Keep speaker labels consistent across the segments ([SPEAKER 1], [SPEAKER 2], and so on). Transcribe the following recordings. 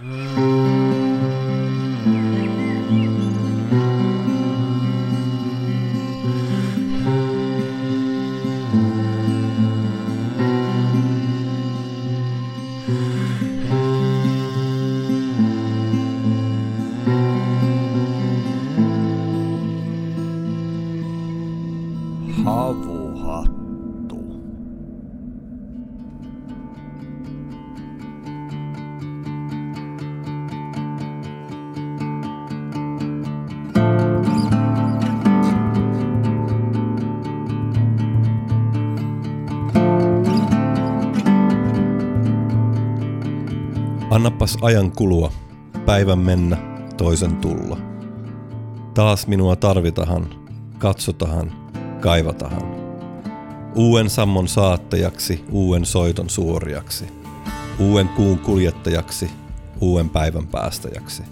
[SPEAKER 1] Mm.
[SPEAKER 2] Annapas ajan kulua, päivän mennä, toisen tulla. Taas minua tarvitahan, katsotahan, kaivatahan. Uuden sammon saattajaksi, uuden soiton suoriaksi. Uuden kuun kuljettajaksi, uuden päivän päästäjäksi.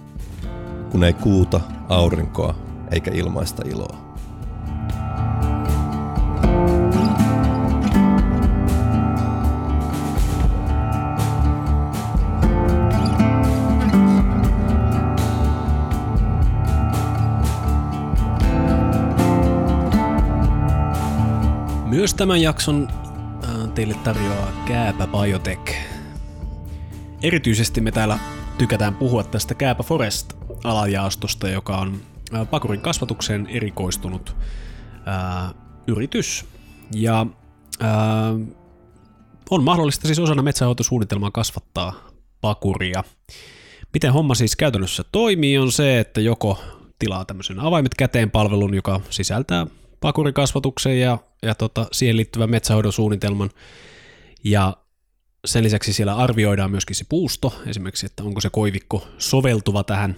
[SPEAKER 2] Kun ei kuuta, aurinkoa eikä ilmaista iloa.
[SPEAKER 3] Myös tämän jakson teille tarjoaa Kääpä Biotech. Erityisesti me täällä tykätään puhua tästä Kääpä Forest-alajaostosta, joka on pakurin kasvatukseen erikoistunut äh, yritys. Ja äh, on mahdollista siis osana metsähoitosuunnitelmaa kasvattaa pakuria. Miten homma siis käytännössä toimii on se, että joko tilaa tämmöisen avaimet käteen palvelun, joka sisältää pakurikasvatuksen ja, ja tota, siihen liittyvän metsähoidon suunnitelman. Ja sen lisäksi siellä arvioidaan myöskin se puusto, esimerkiksi, että onko se koivikko soveltuva tähän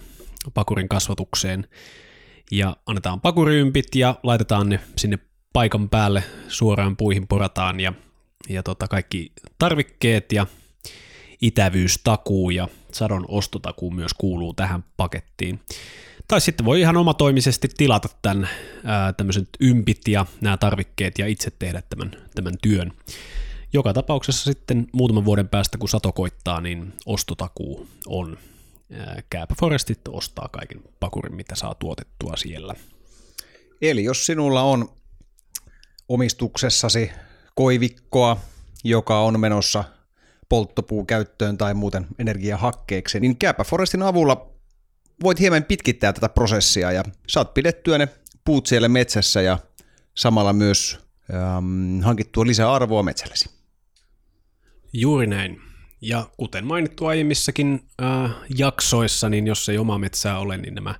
[SPEAKER 3] pakurin kasvatukseen. Ja annetaan pakuriympit ja laitetaan ne sinne paikan päälle suoraan puihin porataan ja, ja tota kaikki tarvikkeet ja itävyystakuu ja sadon ostotakuu myös kuuluu tähän pakettiin. Tai sitten voi ihan omatoimisesti tilata tämän ää, tämmöiset ympit ja nämä tarvikkeet ja itse tehdä tämän, tämän työn. Joka tapauksessa sitten muutaman vuoden päästä, kun sato koittaa, niin ostotakuu on. Kääpä Forestit ostaa kaiken pakurin, mitä saa tuotettua siellä.
[SPEAKER 1] Eli jos sinulla on omistuksessasi koivikkoa, joka on menossa polttopuukäyttöön tai muuten energiahakkeeksi, niin Kääpä Forestin avulla voit hieman pitkittää tätä prosessia ja saat pidettyä ne puut siellä metsässä ja samalla myös ähm, hankittua lisää arvoa metsällesi.
[SPEAKER 3] Juuri näin. Ja kuten mainittu aiemmissakin äh, jaksoissa, niin jos ei oma metsää ole, niin nämä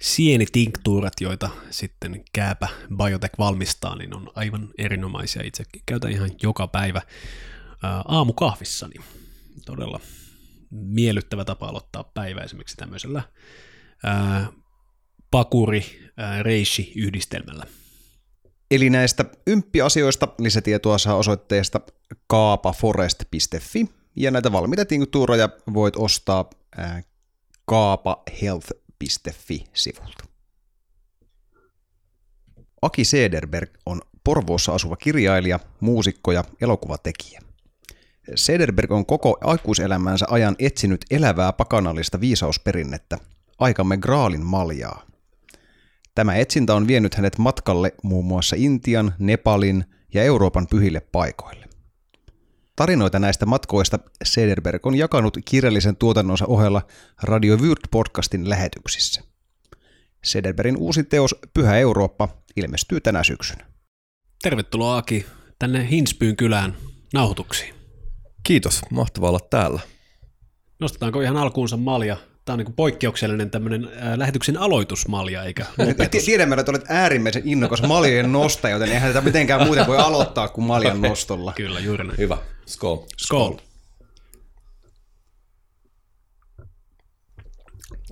[SPEAKER 3] sienitinktuurat, joita sitten Kääpä Biotech valmistaa, niin on aivan erinomaisia. Itsekin käytän ihan joka päivä äh, aamukahvissani. Todella miellyttävä tapa aloittaa päivä esimerkiksi tämmöisellä pakuri ää, reishi yhdistelmällä.
[SPEAKER 1] Eli näistä ymppiasioista lisätietoa saa osoitteesta kaapaforest.fi ja näitä valmiita tinktuuroja voit ostaa ää, kaapahealth.fi-sivulta. Aki Sederberg on Porvoossa asuva kirjailija, muusikko ja elokuvatekijä. Sederberg on koko aikuiselämänsä ajan etsinyt elävää pakanallista viisausperinnettä, aikamme graalin maljaa. Tämä etsintä on vienyt hänet matkalle muun muassa Intian, Nepalin ja Euroopan pyhille paikoille. Tarinoita näistä matkoista Sederberg on jakanut kirjallisen tuotannonsa ohella Radio Wyrt-podcastin lähetyksissä. Sederbergin uusi teos Pyhä Eurooppa ilmestyy tänä syksynä.
[SPEAKER 3] Tervetuloa Aki tänne Hinspyyn kylään nauhoituksiin.
[SPEAKER 2] Kiitos, mahtavaa olla täällä.
[SPEAKER 3] Nostetaanko ihan alkuunsa malja? Tämä on niin poikkeuksellinen tämmöinen lähetyksen aloitusmalja, eikä lopetus.
[SPEAKER 1] Tiedämme, että olet äärimmäisen innokas maljojen nostaja, joten eihän tätä mitenkään muuten voi aloittaa kuin maljan nostolla.
[SPEAKER 3] Kyllä, juuri näin.
[SPEAKER 2] Hyvä. Skol.
[SPEAKER 3] Skol.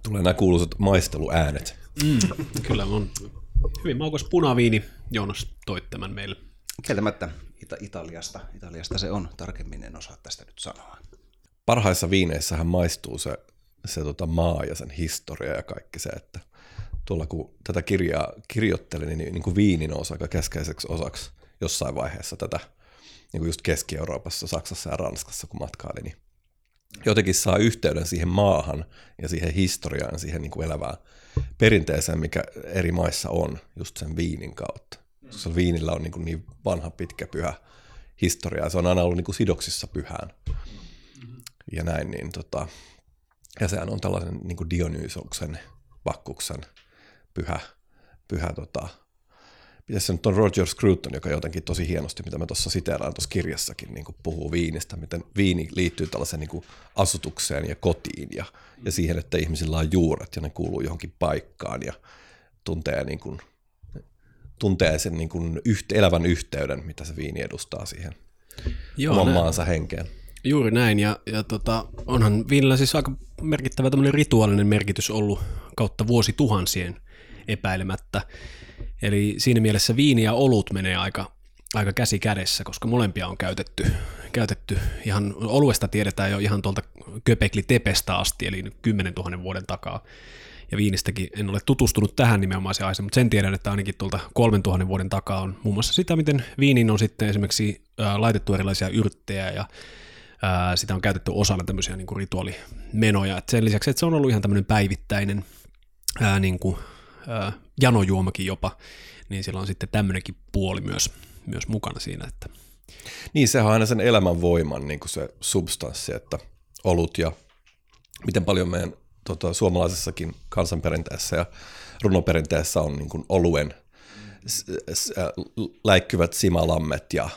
[SPEAKER 2] Tulee nämä kuuluisat maisteluäänet.
[SPEAKER 3] Mm, kyllä on hyvin maukas punaviini. Joonas toit tämän meille.
[SPEAKER 1] Kieltämättä Ita- Italiasta. Italiasta se on, tarkemmin en osaa tästä nyt sanoa.
[SPEAKER 2] Parhaissa viineissähän maistuu se, se tota maa ja sen historia ja kaikki se, että tuolla kun tätä kirjaa kirjoittelin, niin, niin kuin viini nousi aika keskeiseksi osaksi jossain vaiheessa tätä, niin kuin just Keski-Euroopassa, Saksassa ja Ranskassa, kun matkailin, niin jotenkin saa yhteyden siihen maahan ja siihen historiaan, siihen niin kuin elävään perinteeseen, mikä eri maissa on, just sen viinin kautta. Koska viinillä on niin, kuin niin vanha, pitkä, pyhä historia, ja se on aina ollut niin kuin sidoksissa pyhään. Ja näin, niin tota, ja sehän on tällainen niin kuin Dionysoksen, Vakkuksen pyhä, pyhä tota, miten se nyt on Roger Scruton, joka jotenkin tosi hienosti, mitä mä tuossa siteeraan tuossa kirjassakin, niin puhuu viinistä, miten viini liittyy tällaiseen niin asutukseen ja kotiin ja, ja siihen, että ihmisillä on juuret ja ne kuuluu johonkin paikkaan ja tuntee, niin kuin, tuntee sen niin kuin yhte, elävän yhteyden, mitä se viini edustaa siihen Joo, oman näin. maansa henkeen.
[SPEAKER 3] Juuri näin, ja, ja tota, onhan viinillä siis aika merkittävä tämmöinen rituaalinen merkitys ollut kautta vuosituhansien epäilemättä. Eli siinä mielessä viini ja olut menee aika, aika käsi kädessä, koska molempia on käytetty, käytetty ihan, oluesta tiedetään jo ihan tuolta Köpekli Tepestä asti, eli 10 000 vuoden takaa. Ja viinistäkin en ole tutustunut tähän nimenomaiseen aiheeseen, mutta sen tiedän, että ainakin tuolta 3000 vuoden takaa on muun muassa sitä, miten viinin on sitten esimerkiksi laitettu erilaisia yrttejä ja sitä on käytetty osana tämmöisiä niin kuin rituaalimenoja. Et sen lisäksi, että se on ollut ihan tämmöinen päivittäinen ää, niin kuin, ää, janojuomakin jopa, niin sillä on sitten tämmöinenkin puoli myös, myös mukana siinä. Että.
[SPEAKER 2] Niin, sehän on aina sen elämän voiman niin kuin se substanssi, että olut ja miten paljon meidän tota, suomalaisessakin kansanperinteessä ja runoperinteessä on niin kuin oluen läikkyvät simalammet ja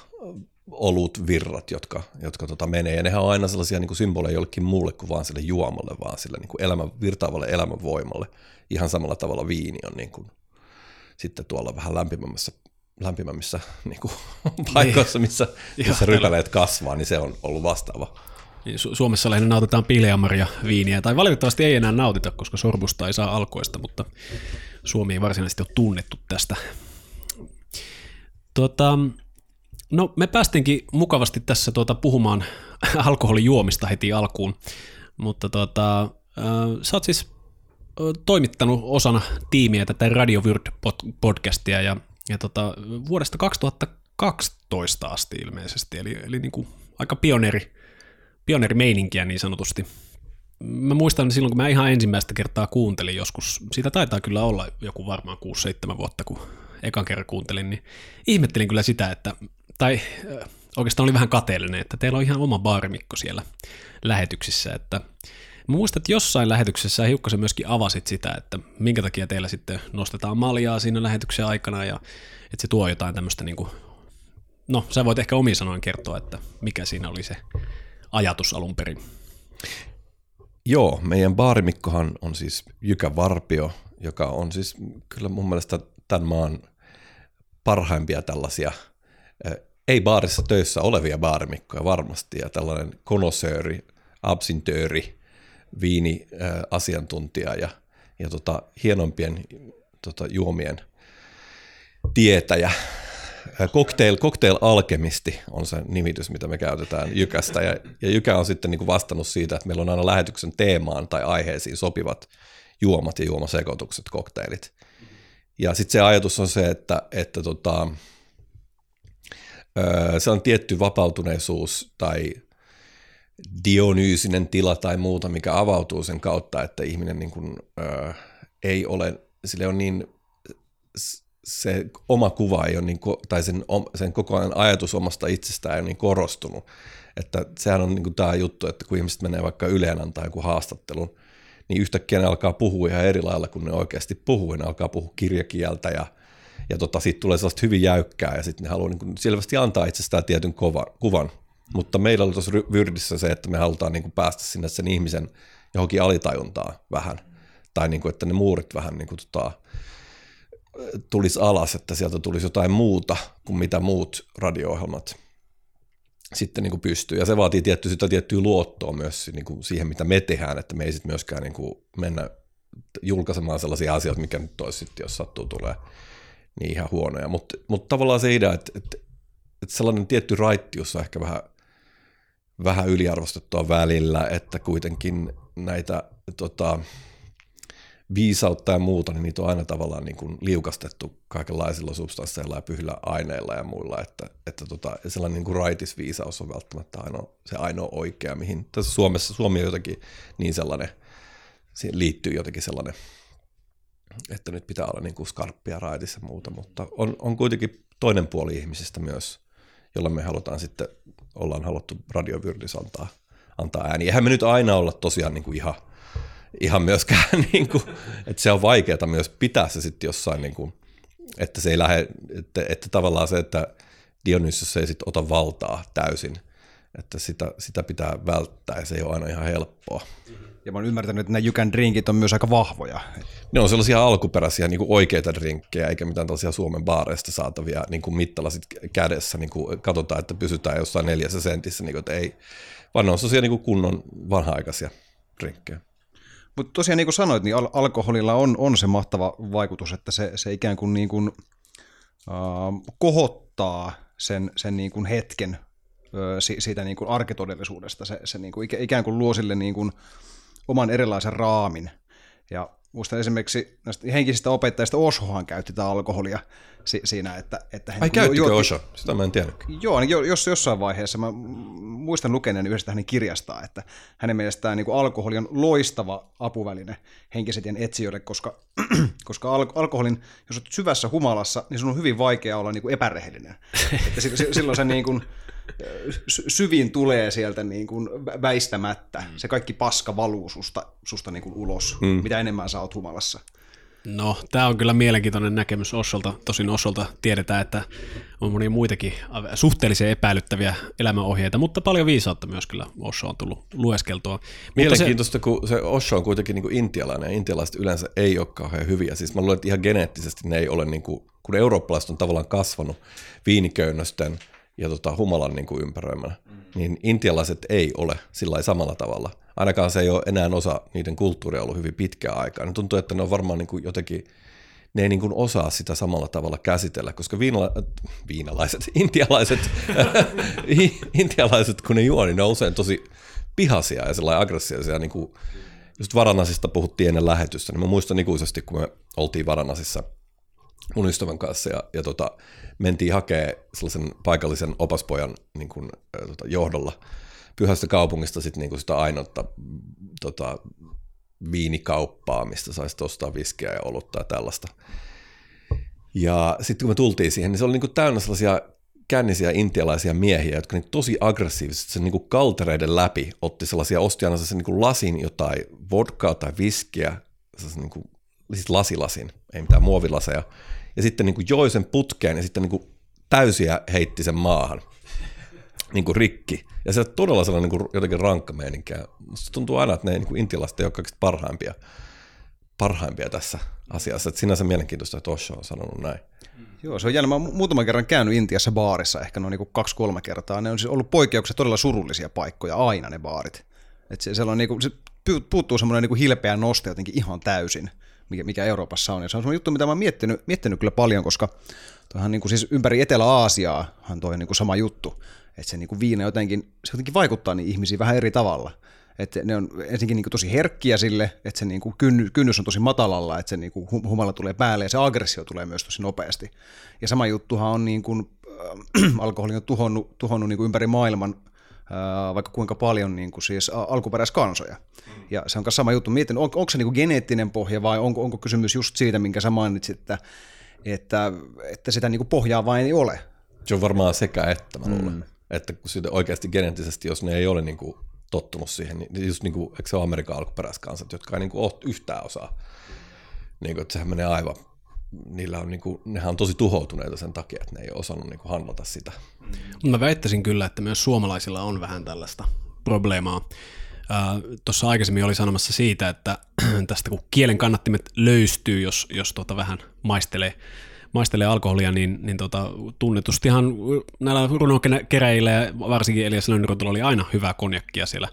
[SPEAKER 2] olut virrat, jotka, jotka tota menee. Ja nehän on aina sellaisia niin kuin symboleja jollekin muulle kuin vaan sille juomalle, vaan sille niin kuin elämän, virtaavalle elämänvoimalle. Ihan samalla tavalla viini on niin kuin, sitten tuolla vähän lämpimämmässä lämpimämmissä niin kuin, paikoissa, missä, missä rypäleet kasvaa, niin se on ollut vastaava.
[SPEAKER 3] Niin, Su- Suomessa lähinnä nautitaan pileamaria viiniä, tai valitettavasti ei enää nautita, koska sorbusta ei saa alkoista, mutta Suomi ei varsinaisesti ole tunnettu tästä. Tuota, no me päästinkin mukavasti tässä tuota puhumaan alkoholijuomista heti alkuun, mutta tuota, äh, sä oot siis toimittanut osana tiimiä tätä Radio Word-podcastia ja, ja tota, vuodesta 2012 asti ilmeisesti, eli, eli niin kuin aika pioneeri, pioneerimeininkiä niin sanotusti. Mä muistan silloin, kun mä ihan ensimmäistä kertaa kuuntelin joskus, siitä taitaa kyllä olla joku varmaan 6-7 vuotta, kun ekan kerran kuuntelin, niin ihmettelin kyllä sitä, että, tai oikeastaan oli vähän kateellinen, että teillä on ihan oma baarimikko siellä lähetyksissä, että Mä muistan, että jossain lähetyksessä hiukkasen myöskin avasit sitä, että minkä takia teillä sitten nostetaan maljaa siinä lähetyksen aikana ja että se tuo jotain tämmöistä niin kuin, no sä voit ehkä omin sanoin kertoa, että mikä siinä oli se ajatus alun perin.
[SPEAKER 2] Joo, meidän baarimikkohan on siis Jykä Varpio, joka on siis kyllä mun mielestä tämän maan parhaimpia tällaisia, ei baarissa töissä olevia baarimikkoja varmasti, ja tällainen konosööri, absintööri, viiniasiantuntija ja, ja tota, hienompien tota, juomien tietäjä. Cocktail, cocktail alkemisti on se nimitys, mitä me käytetään Jykästä. Ja, ja Jykä on sitten niin vastannut siitä, että meillä on aina lähetyksen teemaan tai aiheisiin sopivat juomat ja juomasekoitukset, kokteilit. Ja sitten se ajatus on se, että, että tota, se on tietty vapautuneisuus tai dionyysinen tila tai muuta, mikä avautuu sen kautta, että ihminen niin kuin, ö, ei ole, sille on niin, se oma kuva ei ole niin, tai sen, sen koko ajan ajatus omasta itsestään ei ole niin korostunut. Että sehän on niin kuin tämä juttu, että kun ihmiset menee vaikka Yleen antaa joku haastattelun, niin yhtäkkiä ne alkaa puhua ihan eri lailla kuin ne oikeasti puhuu. Ne alkaa puhua kirjakieltä ja, ja tota, siitä tulee sellaista hyvin jäykkää ja sitten ne haluaa niin selvästi antaa itsestään tietyn kova, kuvan. Mutta meillä oli tuossa Vyrdissä se, että me halutaan niin kuin päästä sinne sen ihmisen johonkin alitajuntaan vähän. Tai niin kuin, että ne muurit vähän niin kuin tota, tulisi alas, että sieltä tulisi jotain muuta kuin mitä muut radio-ohjelmat sitten niin kuin pystyy. Ja se vaatii tietty, sitä tiettyä luottoa myös niin kuin siihen, mitä me tehdään, että me ei sitten myöskään niin kuin mennä julkaisemaan sellaisia asioita, mikä nyt olisi sitten, jos sattuu tulee niin ihan huonoja. Mutta mut tavallaan se idea, että, että, että sellainen tietty raittius on ehkä vähän vähän yliarvostettua välillä, että kuitenkin näitä tota, viisautta ja muuta, niin niitä on aina tavallaan niin kuin liukastettu kaikenlaisilla substansseilla ja pyhillä aineilla ja muilla, että, että tota, sellainen niin kuin raitis viisaus on välttämättä ainoa, se ainoa oikea, mihin tässä Suomessa, Suomi on jotenkin niin sellainen, siihen liittyy jotenkin sellainen, että nyt pitää olla niin kuin skarppia raitis ja muuta, mutta on, on kuitenkin toinen puoli ihmisistä myös, jolla me halutaan sitten, ollaan haluttu radiovyrdis antaa, antaa ääni. Eihän me nyt aina olla tosiaan niin kuin ihan – ihan myöskään, niin kuin, että se on vaikeaa myös pitää se sitten jossain, niin kuin, että se ei lähde, että, että tavallaan se, että Dionysos ei sitten ota valtaa täysin, että sitä, sitä pitää välttää ja se ei ole aina ihan helppoa.
[SPEAKER 1] Ja mä oon ymmärtänyt, että nämä can drinkit on myös aika vahvoja.
[SPEAKER 2] Ne on sellaisia alkuperäisiä niin kuin oikeita drinkkejä, eikä mitään tällaisia Suomen baareista saatavia niin kuin mittalasit kädessä. Niin kuin katsotaan, että pysytään jossain neljässä sentissä, niin kuin, että ei, vaan ne on sellaisia niin kuin kunnon vanha-aikaisia drinkkejä.
[SPEAKER 1] Mutta tosiaan niin kuin sanoit, niin al- alkoholilla on, on se mahtava vaikutus, että se, se ikään kuin, niin kuin äh, kohottaa sen, sen niin kuin hetken siitä niin kuin arkitodellisuudesta. Se, se niin kuin ikään kuin luo sille niin kuin oman erilaisen raamin. Ja Muistan esimerkiksi näistä henkisistä opettajista Oshohan käytti tätä alkoholia si- siinä, että... että
[SPEAKER 2] hän Ai käyttikö juotti... Osho? Sitä mä en tiedä.
[SPEAKER 1] Joo, niin jos, jossain vaiheessa mä muistan lukeneen yhdestä hänen kirjastaan, että hänen mielestään niin kuin alkoholi on loistava apuväline henkisetien etsijöille, koska, koska al- alkoholin, jos olet syvässä humalassa, niin sun on hyvin vaikea olla niin kuin epärehellinen. että silloin se niin kuin, syvin tulee sieltä niin kuin väistämättä. Mm. Se kaikki paska valuu susta, susta niin kuin ulos, mm. mitä enemmän sä oot humalassa.
[SPEAKER 3] No, tämä on kyllä mielenkiintoinen näkemys Ossolta. Tosin Ossolta tiedetään, että on monia muitakin suhteellisen epäilyttäviä elämänohjeita, mutta paljon viisautta myös kyllä Osso on tullut lueskeltua.
[SPEAKER 2] Mielenkiintoista, se... kun se Osho on kuitenkin niin kuin intialainen, ja intialaiset yleensä ei ole kauhean hyviä. Siis mä luulen, että ihan geneettisesti ne ei ole, niin kuin, kun eurooppalaiset on tavallaan kasvanut viiniköynnösten – ja tota, humalan niin kuin ympäröimänä, mm. niin intialaiset ei ole sillä samalla tavalla. Ainakaan se ei ole enää osa niiden kulttuuria ollut hyvin pitkään aikaa. Ne tuntuu, että ne on varmaan niin kuin jotenkin, ne ei niin kuin osaa sitä samalla tavalla käsitellä, koska viinala, viinalaiset, intialaiset, intialaiset, kun ne juo, niin ne on usein tosi pihasia ja sellainen aggressiivisia. Niin kuin, just Varanasista puhuttiin ennen lähetystä, niin mä muistan ikuisesti, kun me oltiin Varanasissa – mun ystävän kanssa ja, ja tota, mentiin hakee sellaisen paikallisen opaspojan niin kuin, tota, johdolla pyhästä kaupungista sit, niin kuin sitä ainoutta tota, viinikauppaa, mistä saisi ostaa viskiä ja olutta ja tällaista. Ja sitten kun me tultiin siihen, niin se oli niin kuin täynnä sellaisia kännisiä intialaisia miehiä, jotka niin tosi aggressiivisesti sen niin kuin kaltereiden läpi otti sellaisia, osti aina sen niin kuin lasin jotain vodkaa tai viskiä, niin kuin, siis lasilasin, ei mitään muovilaseja, ja sitten niin kuin joi sen putkeen ja sitten niin kuin täysiä heitti sen maahan niin kuin rikki. Ja se on todella sellainen niin kuin jotenkin rankka meininkiä. Musta tuntuu aina, että ne niin kuin intialaiset ei ole kaikista parhaimpia, parhaimpia tässä asiassa. Että sinänsä mielenkiintoista, että Osho on sanonut näin.
[SPEAKER 1] Joo, se on jännä. Mä muutaman kerran käynyt Intiassa baarissa, ehkä noin niin kaksi-kolme kertaa. Ne on siis ollut poikkeuksia todella surullisia paikkoja, aina ne baarit. että se, on niin kuin, se puuttuu semmoinen niin hilpeä noste jotenkin ihan täysin mikä, mikä Euroopassa on. Ja se on semmoinen juttu, mitä mä oon miettinyt, miettinyt kyllä paljon, koska toihan niin kuin siis ympäri Etelä-Aasiaahan toi niin kuin sama juttu, että se niin kuin viina jotenkin, se jotenkin vaikuttaa niin ihmisiin vähän eri tavalla. Että ne on ensinnäkin niin kuin tosi herkkiä sille, että se niin kuin kynnys on tosi matalalla, että se niin kuin humala tulee päälle ja se aggressio tulee myös tosi nopeasti. Ja sama juttuhan on niin kuin, äh, alkoholi on tuhonnut, tuhonnut niin kuin ympäri maailman vaikka kuinka paljon niin kuin siis alkuperäiskansoja. Ja se on myös sama juttu. Mietin, on, onko se niin kuin geneettinen pohja vai onko, onko kysymys just siitä, minkä sä mainitsit, että, että, että sitä niin kuin pohjaa vain ei ole.
[SPEAKER 2] Se on varmaan sekä että, mä luulen. Mm. Että kun siitä oikeasti geneettisesti, jos ne ei ole niin kuin tottunut siihen, niin just niin kuin, eikö se ole Amerikan alkuperäiskansat, jotka ei niin kuin ole yhtään osaa. Niin kuin, että sehän menee aivan niillä on, niin kuin, nehän on tosi tuhoutuneita sen takia, että ne ei ole osannut niin kuin handlata sitä.
[SPEAKER 3] Mä väittäisin kyllä, että myös suomalaisilla on vähän tällaista probleemaa. Tuossa aikaisemmin oli sanomassa siitä, että tästä kun kielen kannattimet löystyy, jos, jos tuota vähän maistelee, maistelee alkoholia, niin, niin tota, tunnetustihan näillä runokeräjillä ja varsinkin Elias Lönnyrotilla oli aina hyvää konjakkia siellä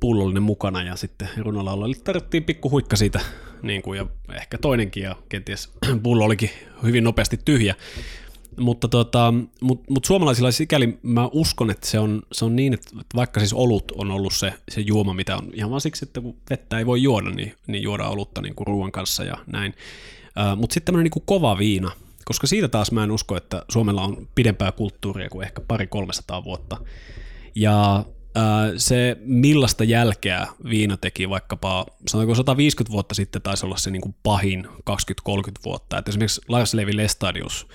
[SPEAKER 3] pullollinen mukana ja sitten runolaululle tarvittiin pikku huikka siitä niin kuin, ja ehkä toinenkin ja kenties pullo olikin hyvin nopeasti tyhjä. mutta tota, mut, mut suomalaisilla sikäli mä uskon, että se on, se on niin, että vaikka siis olut on ollut se, se juoma, mitä on ihan vaan siksi, että kun vettä ei voi juoda, niin, niin juodaan olutta niin kuin ruoan kanssa ja näin. Uh, mutta sitten tämmöinen niin kova viina, koska siitä taas mä en usko, että Suomella on pidempää kulttuuria kuin ehkä pari 300 vuotta. Ja se, millaista jälkeä viina teki vaikkapa, sanotaanko 150 vuotta sitten taisi olla se niin kuin pahin 20-30 vuotta. Et esimerkiksi Lars Levi Lestadius,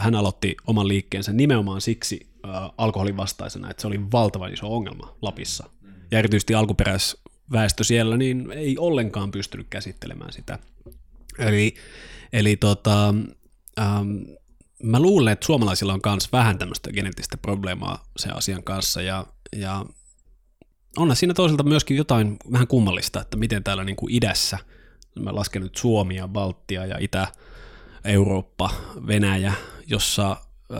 [SPEAKER 3] hän aloitti oman liikkeensä nimenomaan siksi alkoholin vastaisena, että se oli valtavan iso ongelma Lapissa. Ja erityisesti alkuperäisväestö siellä niin ei ollenkaan pystynyt käsittelemään sitä. Eli, eli tota, ähm, mä luulen, että suomalaisilla on myös vähän tämmöistä geneettistä probleemaa sen asian kanssa, ja, ja onhan siinä toisaalta myöskin jotain vähän kummallista, että miten täällä niin kuin idässä, mä lasken nyt Suomia, Baltia ja Itä-Eurooppa, Venäjä, jossa äh,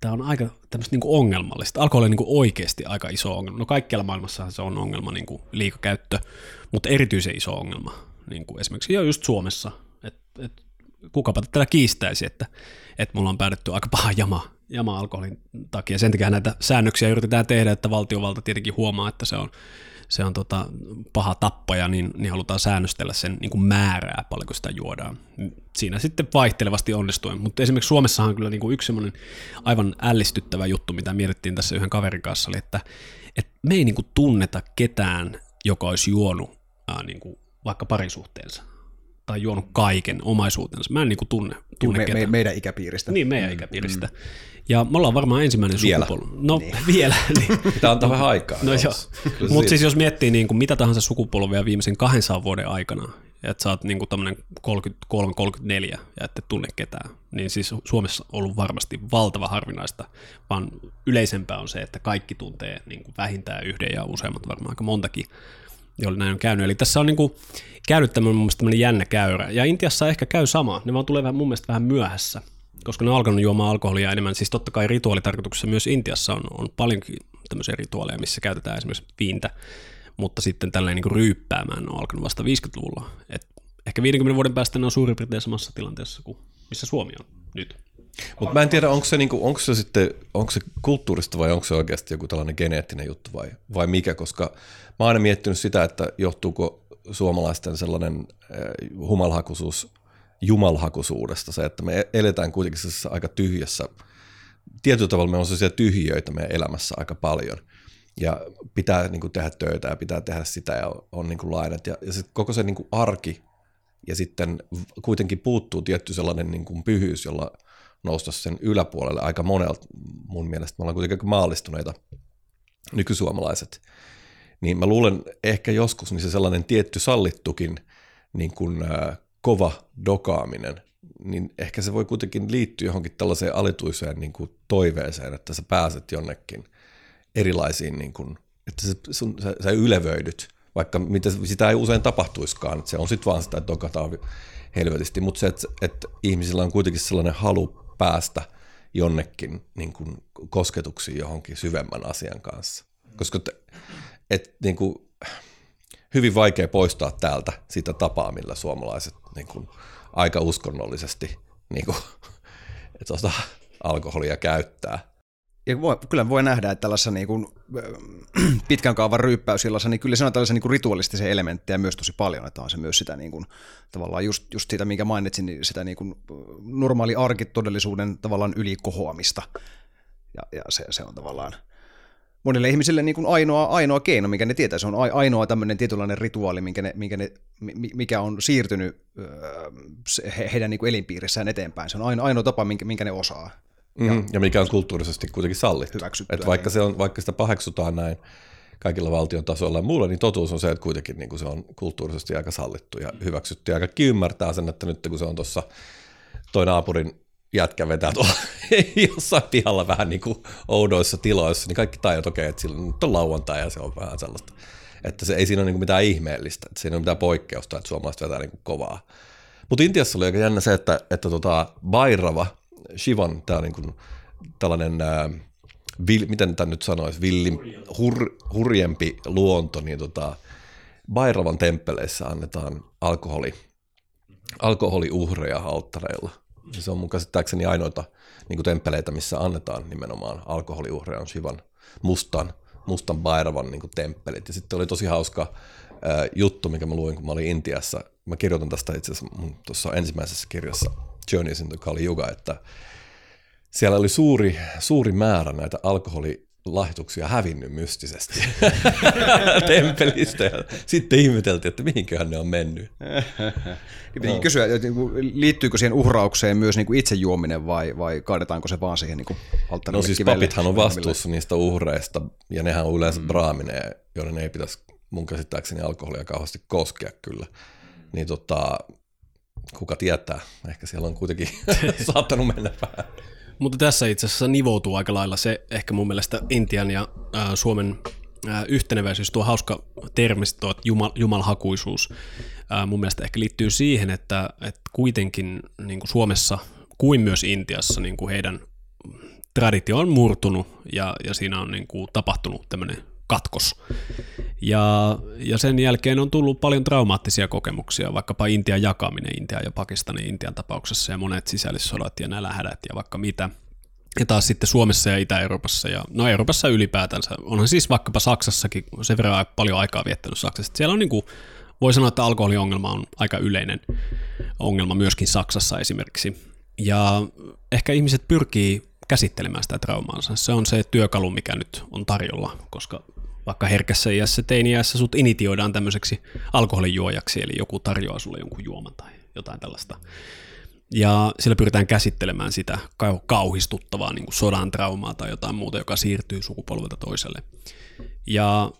[SPEAKER 3] tämä on aika tämmöistä niin kuin ongelmallista. Alkoholi on niin kuin oikeasti aika iso ongelma. No kaikkialla maailmassa se on ongelma, niin kuin liikakäyttö, mutta erityisen iso ongelma, niin kuin esimerkiksi jo just Suomessa. Et, et, kukapa tätä kiistäisi, että, että mulla on päädytty aika paha jama jama alkoholin takia. Sen takia näitä säännöksiä yritetään tehdä, että valtiovalta tietenkin huomaa, että se on, se on tota paha tappaja, niin, niin halutaan säännöstellä sen niin kuin määrää, paljonko sitä juodaan. Siinä sitten vaihtelevasti onnistuen. Mutta esimerkiksi Suomessahan on kyllä niin kuin yksi semmoinen aivan ällistyttävä juttu, mitä mietittiin tässä yhden kaverin kanssa, oli, että, että me ei niin kuin tunneta ketään, joka olisi juonut ää, niin kuin vaikka parisuhteensa tai juonut kaiken omaisuutensa. Mä en niin kuin tunne, tunne
[SPEAKER 1] me, me, meidän ikäpiiristä.
[SPEAKER 3] Niin, meidän mm. ikäpiiristä. Mm. Ja me ollaan varmaan ensimmäinen vielä. sukupolvi. No niin. vielä. Niin.
[SPEAKER 2] Pitää antaa vähän aikaa.
[SPEAKER 3] No joo. Mutta siis jos miettii niin kuin mitä tahansa sukupolvia viimeisen 200 vuoden aikana, että sä oot niin kuin tämmöinen 33-34 ja ette tunne ketään, niin siis Suomessa on ollut varmasti valtava harvinaista, vaan yleisempää on se, että kaikki tuntee niin kuin vähintään yhden ja useammat varmaan aika montakin jolle näin on käynyt. Eli tässä on niin kuin käynyt tämmöinen jännä käyrä. Ja Intiassa ehkä käy sama, ne vaan tulee vähän, mun mielestä vähän myöhässä, koska ne on alkanut juomaan alkoholia enemmän. Siis totta kai rituaalitarkoituksessa myös Intiassa on, on paljonkin tämmöisiä rituaaleja, missä käytetään esimerkiksi viintä, mutta sitten tällainen niin kuin ryyppäämään on alkanut vasta 50-luvulla. Et ehkä 50 vuoden päästä ne on suurin piirtein samassa tilanteessa kuin missä Suomi on nyt.
[SPEAKER 2] Mutta mä en tiedä, onko se, niinku, onko se sitten onko se kulttuurista vai onko se oikeasti joku tällainen geneettinen juttu vai, vai mikä, koska mä oon aina miettinyt sitä, että johtuuko suomalaisten sellainen eh, humalhakuisuus jumalhakuisuudesta, se, että me eletään kuitenkin aika tyhjässä, tietyllä tavalla me on sellaisia tyhjiöitä meidän elämässä aika paljon, ja pitää niin kuin, tehdä töitä ja pitää tehdä sitä ja on niin kuin, lainat, ja, ja se, koko se niin kuin, arki, ja sitten kuitenkin puuttuu tietty sellainen niin kuin, pyhyys, jolla nousta sen yläpuolelle aika monelta. Mun mielestä me ollaan kuitenkin maallistuneita nykysuomalaiset. Niin mä luulen ehkä joskus niin se sellainen tietty sallittukin niin kuin, äh, kova dokaaminen, niin ehkä se voi kuitenkin liittyä johonkin tällaiseen alituiseen niin kuin toiveeseen, että sä pääset jonnekin erilaisiin, niin kuin, että sä, sun, sä, sä ylevöidyt, vaikka mitä, sitä ei usein tapahtuiskaan, että se on sitten vaan sitä, että dokataan helvetisti, mutta se, että, että ihmisillä on kuitenkin sellainen halu päästä jonnekin niin kuin kosketuksiin johonkin syvemmän asian kanssa. Koska te, et, niin kuin, hyvin vaikea poistaa täältä sitä tapaa, millä suomalaiset niin kuin, aika uskonnollisesti niin kuin, tuota, alkoholia käyttää
[SPEAKER 1] ja voi, kyllä voi nähdä, että tällaisessa niin kuin, pitkän kaavan ryyppäysillassa, niin kyllä se on tällaisia niin kuin ritualistisia elementtejä myös tosi paljon, että on se myös sitä niin kuin, tavallaan just, just sitä, minkä mainitsin, niin sitä niin kuin, normaali arkitodellisuuden tavallaan ylikohoamista. Ja, ja se, se on tavallaan monille ihmisille niin kuin ainoa, ainoa keino, mikä ne tietää. Se on ainoa tämmöinen tietynlainen rituaali, minkä ne, minkä ne, mikä on siirtynyt heidän niin kuin elinpiirissään eteenpäin. Se on ainoa, ainoa tapa, minkä, minkä ne osaa.
[SPEAKER 2] Ja, mm, ja mikä on kulttuurisesti kuitenkin sallittu. Et vaikka, se on, vaikka sitä paheksutaan näin kaikilla valtion tasoilla ja muulla, niin totuus on se, että kuitenkin niin kuin se on kulttuurisesti aika sallittu ja hyväksytty. Ja kaikki ymmärtää sen, että nyt kun se on tuossa toi naapurin jätkä vetää tuolla jossain pihalla vähän niin kuin oudoissa tiloissa, niin kaikki tajut, okei, okay, että sillä nyt on lauantai ja se on vähän sellaista. Että se ei siinä ole niin kuin mitään ihmeellistä, että siinä ei ole mitään poikkeusta, että suomalaiset vetää niin kuin kovaa. Mutta Intiassa oli aika jännä se, että, että tota Bairava, Shivan, tämä niin kuin tällainen, ää, vil, miten tämä nyt sanoisi, villi, hur, hurjempi luonto, niin tota, Bairavan temppeleissä annetaan alkoholi, alkoholiuhreja alttareilla. Se on mun käsittääkseni ainoita niin temppeleitä, missä annetaan nimenomaan alkoholiuhreja on Shivan mustan, mustan Bairavan niin temppelit. Ja sitten oli tosi hauska ää, juttu, mikä mä luin, kun mä olin Intiassa. Mä kirjoitan tästä itse asiassa tuossa ensimmäisessä kirjassa Journeys into Kali Yuga, että siellä oli suuri, suuri määrä näitä alkoholi lahjoituksia hävinnyt mystisesti temppelistä sitten ihmeteltiin, että mihinköhän ne on mennyt.
[SPEAKER 1] no. kysyä, niinku, liittyykö siihen uhraukseen myös niin kuin itse juominen vai, vai kaadetaanko se vaan siihen niin kuin
[SPEAKER 2] No siis kivelle, papithan on vastuussa niistä uhreista ja nehän on yleensä mm. braamineen, joiden ei pitäisi mun käsittääkseni alkoholia kauheasti koskea kyllä. Niin tota, kuka tietää, ehkä siellä on kuitenkin saattanut mennä vähän.
[SPEAKER 3] Mutta tässä itse asiassa nivoutuu aika lailla se ehkä mun mielestä Intian ja äh, Suomen äh, yhteneväisyys, tuo hauska termi, tuo jumal, jumalhakuisuus, äh, mun mielestä ehkä liittyy siihen, että, että kuitenkin niin kuin Suomessa kuin myös Intiassa niin kuin heidän traditio on murtunut ja, ja siinä on niin kuin tapahtunut tämmöinen katkos. Ja, ja sen jälkeen on tullut paljon traumaattisia kokemuksia, vaikkapa Intian jakaminen, Intia ja Pakistanin Intian tapauksessa ja monet sisällissodat ja nälähädät ja vaikka mitä. Ja taas sitten Suomessa ja Itä-Euroopassa ja no Euroopassa ylipäätänsä, onhan siis vaikkapa Saksassakin sen verran paljon aikaa viettänyt Saksassa. Siellä on niin kuin, voi sanoa, että alkoholiongelma on aika yleinen ongelma myöskin Saksassa esimerkiksi. Ja ehkä ihmiset pyrkii käsittelemään sitä traumaansa. Se on se työkalu, mikä nyt on tarjolla, koska vaikka herkässä iässä, teini-iässä sut initioidaan tämmöiseksi alkoholijuojaksi, eli joku tarjoaa sulle jonkun juoman tai jotain tällaista. Ja sillä pyritään käsittelemään sitä kauhistuttavaa niin kuin sodan traumaa tai jotain muuta, joka siirtyy sukupolvelta toiselle. Ja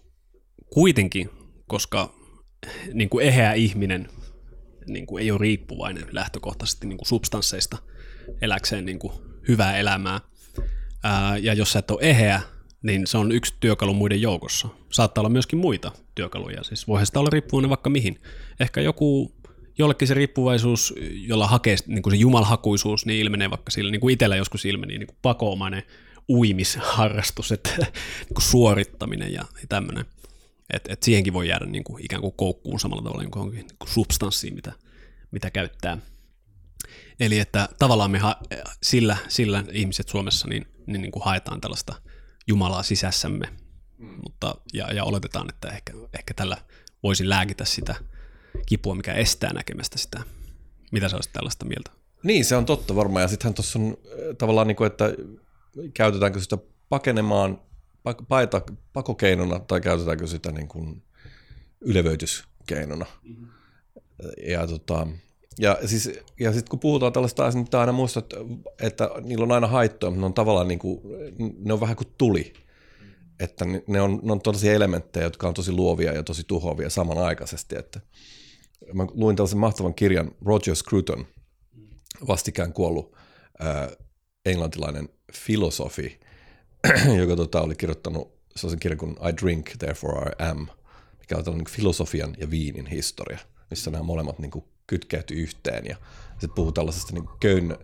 [SPEAKER 3] kuitenkin, koska niin kuin eheä ihminen niin kuin ei ole riippuvainen lähtökohtaisesti niin kuin substansseista eläkseen niin kuin hyvää elämää, ää, ja jos sä et ole eheä, niin se on yksi työkalu muiden joukossa. Saattaa olla myöskin muita työkaluja, siis voihan sitä olla riippuvainen vaikka mihin. Ehkä joku, jollekin se riippuvaisuus, jolla hakee niin kuin se jumalhakuisuus, niin ilmenee vaikka sillä, niin kuin itsellä joskus ilmeni, niin kuin pakoomainen uimisharrastus, että niin kuin suorittaminen ja, ja tämmöinen. Et, et siihenkin voi jäädä niin kuin, ikään kuin koukkuun samalla tavalla niin kuin, niin kuin substanssiin, mitä, mitä käyttää. Eli että tavallaan me ha- sillä, sillä ihmiset Suomessa niin, niin, niin kuin haetaan tällaista – Jumalaa sisässämme, mm. mutta, ja, ja oletetaan, että ehkä, ehkä tällä voisi lääkitä sitä kipua, mikä estää näkemästä sitä. Mitä sä olisit tällaista mieltä?
[SPEAKER 2] Niin, se on totta varmaan. Ja sittenhän tuossa on äh, tavallaan, niin kuin, että käytetäänkö sitä pakenemaan paita pakokeinona tai käytetäänkö sitä niin kuin ylevöityskeinona. Mm-hmm. Ja, tota, ja, siis, ja sitten kun puhutaan tällaista niin aina muistaa, että, että niillä on aina haittoja, mutta ne on tavallaan niin kuin, ne on vähän kuin tuli. Että ne on, ne on tosi elementtejä, jotka on tosi luovia ja tosi tuhoavia samanaikaisesti. Että mä luin tällaisen mahtavan kirjan Roger Scruton, vastikään kuollut ää, englantilainen filosofi, joka tota, oli kirjoittanut sellaisen kirjan kuin I Drink, Therefore I Am, mikä on tällainen filosofian ja viinin historia, missä nämä molemmat niin kuin, kytkeyty yhteen. Ja sitten puhuu tällaisesta niin köyn,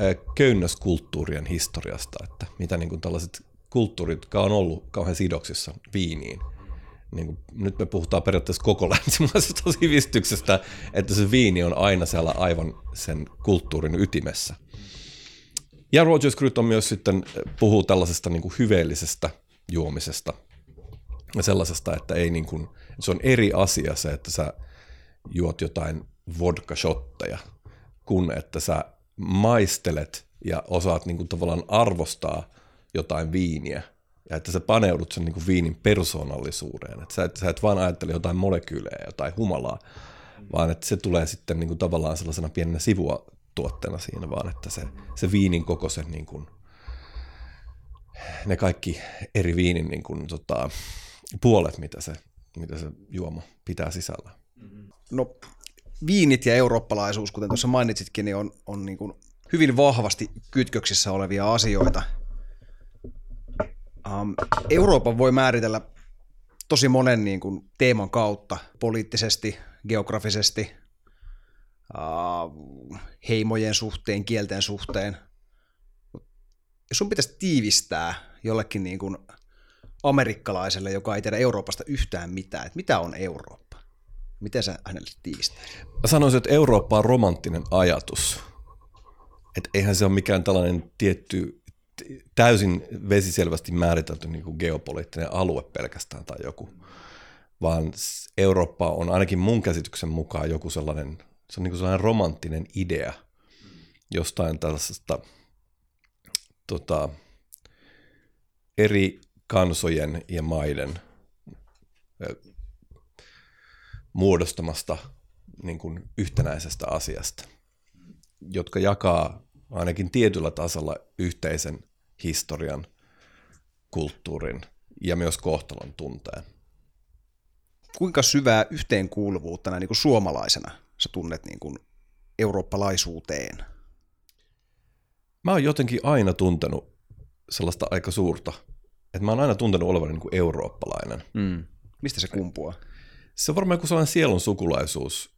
[SPEAKER 2] äh, köynnöskulttuurien historiasta, että mitä niin kuin tällaiset kulttuurit, jotka on ollut kauhean sidoksissa viiniin, niin kuin, nyt me puhutaan periaatteessa koko länsimaisesta sivistyksestä, että se viini on aina siellä aivan sen kulttuurin ytimessä. Ja Roger Scruton myös sitten puhuu tällaisesta niin kuin hyveellisestä juomisesta ja sellaisesta, että ei niin kuin, se on eri asia se, että sä juot jotain vodka-shotteja, kun että sä maistelet ja osaat niin kuin tavallaan arvostaa jotain viiniä ja että sä paneudut sen niin kuin viinin persoonallisuuteen. Että sä, et, sä et vaan ajattele jotain molekyylejä, jotain humalaa, vaan että se tulee sitten niin kuin tavallaan sellaisena pienenä sivua tuotteena siinä, vaan että se, se viinin koko sen niin kuin, ne kaikki eri viinin niin kuin, tota, puolet, mitä se, mitä se juoma pitää sisällä.
[SPEAKER 1] No viinit ja eurooppalaisuus, kuten tuossa mainitsitkin, niin on, on niin kuin hyvin vahvasti kytköksissä olevia asioita. Um, Euroopan voi määritellä tosi monen niin kuin, teeman kautta, poliittisesti, geografisesti, uh, heimojen suhteen, kielten suhteen. Jos sun pitäisi tiivistää jollekin niin kuin, amerikkalaiselle, joka ei tiedä Euroopasta yhtään mitään, että mitä on Eurooppa? Miten sä hänelle tiivistäisit?
[SPEAKER 2] Mä sanoisin, että Eurooppa on romanttinen ajatus. että eihän se ole mikään tällainen tietty täysin vesiselvästi määritelty niin kuin geopoliittinen alue pelkästään tai joku, vaan Eurooppa on ainakin mun käsityksen mukaan joku sellainen, se on niin kuin sellainen romanttinen idea jostain tällaisesta tota, eri kansojen ja maiden muodostamasta niin kuin yhtenäisestä asiasta, jotka jakaa ainakin tietyllä tasolla yhteisen historian, kulttuurin ja myös kohtalon tunteen.
[SPEAKER 1] Kuinka syvää yhteenkuuluvuutta näin niin kuin suomalaisena sä tunnet niin kuin eurooppalaisuuteen?
[SPEAKER 2] Mä oon jotenkin aina tuntenut sellaista aika suurta, että mä oon aina tuntenut olevani niin kuin eurooppalainen.
[SPEAKER 1] Mm. Mistä se kumpuaa?
[SPEAKER 2] Se on varmaan joku sellainen sielun sukulaisuus,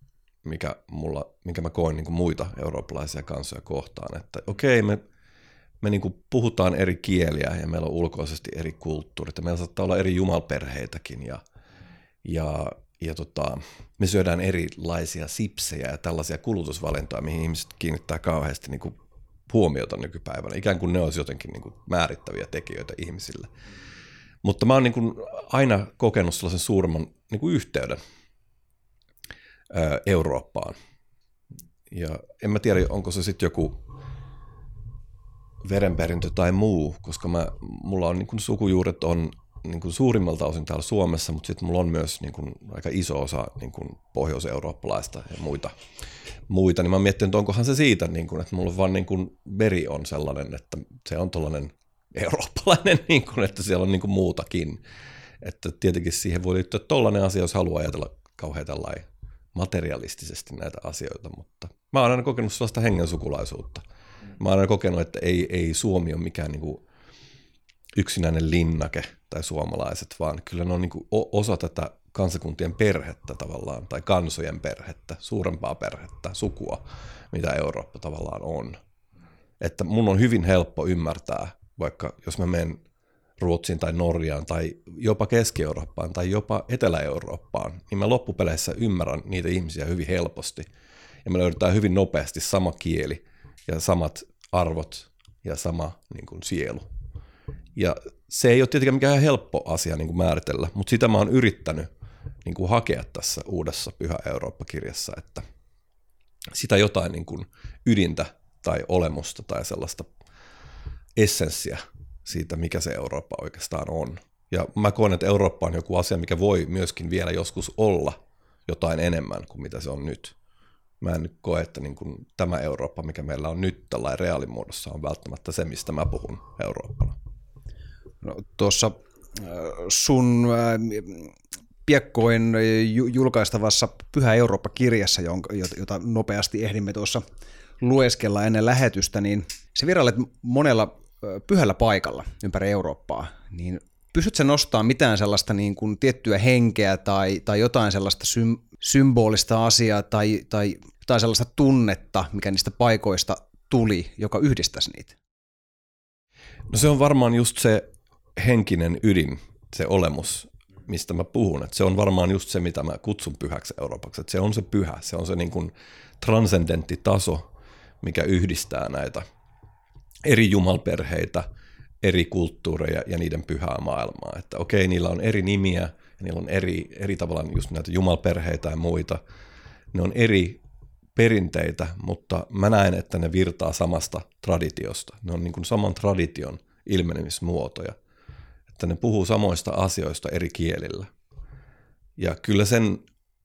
[SPEAKER 2] mikä, mulla, mikä mä koen niin kuin muita eurooppalaisia kansoja kohtaan. Että okei, me, me niin kuin puhutaan eri kieliä ja meillä on ulkoisesti eri kulttuurit ja meillä saattaa olla eri jumalperheitäkin ja, ja, ja tota, me syödään erilaisia sipsejä ja tällaisia kulutusvalintoja, mihin ihmiset kiinnittää kauheasti niin kuin huomiota nykypäivänä, ikään kuin ne olisi jotenkin niin kuin määrittäviä tekijöitä ihmisille. Mutta mä oon niin kuin aina kokenut sellaisen suuremman niin kuin yhteyden Eurooppaan. Ja en mä tiedä, onko se sitten joku verenperintö tai muu, koska mä, mulla on niin kuin sukujuuret on niin kuin suurimmalta osin täällä Suomessa, mutta sitten mulla on myös niin kuin aika iso osa niin kuin pohjois-eurooppalaista ja muita, muita, niin mä miettinyt, että onkohan se siitä, niin kuin, että mulla vaan niin kuin veri on sellainen, että se on tällainen eurooppalainen, niin kuin, että siellä on niin kuin muutakin. Että tietenkin siihen voi liittyä tollainen asia, jos haluaa ajatella kauhean materialistisesti näitä asioita, mutta mä oon aina kokenut sellaista hengen sukulaisuutta. Mä oon aina kokenut, että ei, ei Suomi ole mikään niin kuin yksinäinen linnake tai suomalaiset, vaan kyllä ne on niin kuin osa tätä kansakuntien perhettä tavallaan, tai kansojen perhettä, suurempaa perhettä, sukua, mitä Eurooppa tavallaan on. Että mun on hyvin helppo ymmärtää, vaikka jos mä menen Ruotsiin tai Norjaan tai jopa Keski-Eurooppaan tai jopa Etelä-Eurooppaan, niin mä loppupeleissä ymmärrän niitä ihmisiä hyvin helposti. Ja me löydetään hyvin nopeasti sama kieli ja samat arvot ja sama niin kuin, sielu. Ja se ei ole tietenkään mikään helppo asia niin kuin määritellä, mutta sitä mä oon yrittänyt niin kuin hakea tässä uudessa Pyhä Eurooppa-kirjassa, että sitä jotain niin kuin ydintä tai olemusta tai sellaista essenssiä siitä, mikä se Eurooppa oikeastaan on. Ja mä koen, että Eurooppa on joku asia, mikä voi myöskin vielä joskus olla jotain enemmän kuin mitä se on nyt. Mä en nyt koe, että niin kuin tämä Eurooppa, mikä meillä on nyt tällä reaalimuodossa, on välttämättä se, mistä mä puhun Eurooppana.
[SPEAKER 1] No, tuossa äh, sun äh, piekkoin julkaistavassa Pyhä Eurooppa-kirjassa, jota nopeasti ehdimme tuossa lueskella ennen lähetystä, niin se virallet monella pyhällä paikalla ympäri Eurooppaa, niin pystytkö nostaa mitään sellaista niin kuin tiettyä henkeä tai, tai jotain sellaista sym, symbolista asiaa tai, tai jotain sellaista tunnetta, mikä niistä paikoista tuli, joka yhdistäisi niitä?
[SPEAKER 2] No se on varmaan just se henkinen ydin, se olemus, mistä mä puhun. Et se on varmaan just se, mitä mä kutsun pyhäksi Euroopaksi. Et se on se pyhä, se on se niin kuin transcendentti taso, mikä yhdistää näitä eri jumalperheitä, eri kulttuureja ja niiden pyhää maailmaa. Että okei, niillä on eri nimiä ja niillä on eri, eri tavalla just näitä jumalperheitä ja muita. Ne on eri perinteitä, mutta mä näen, että ne virtaa samasta traditiosta. Ne on niin kuin saman tradition ilmenemismuotoja. Että ne puhuu samoista asioista eri kielillä. Ja kyllä sen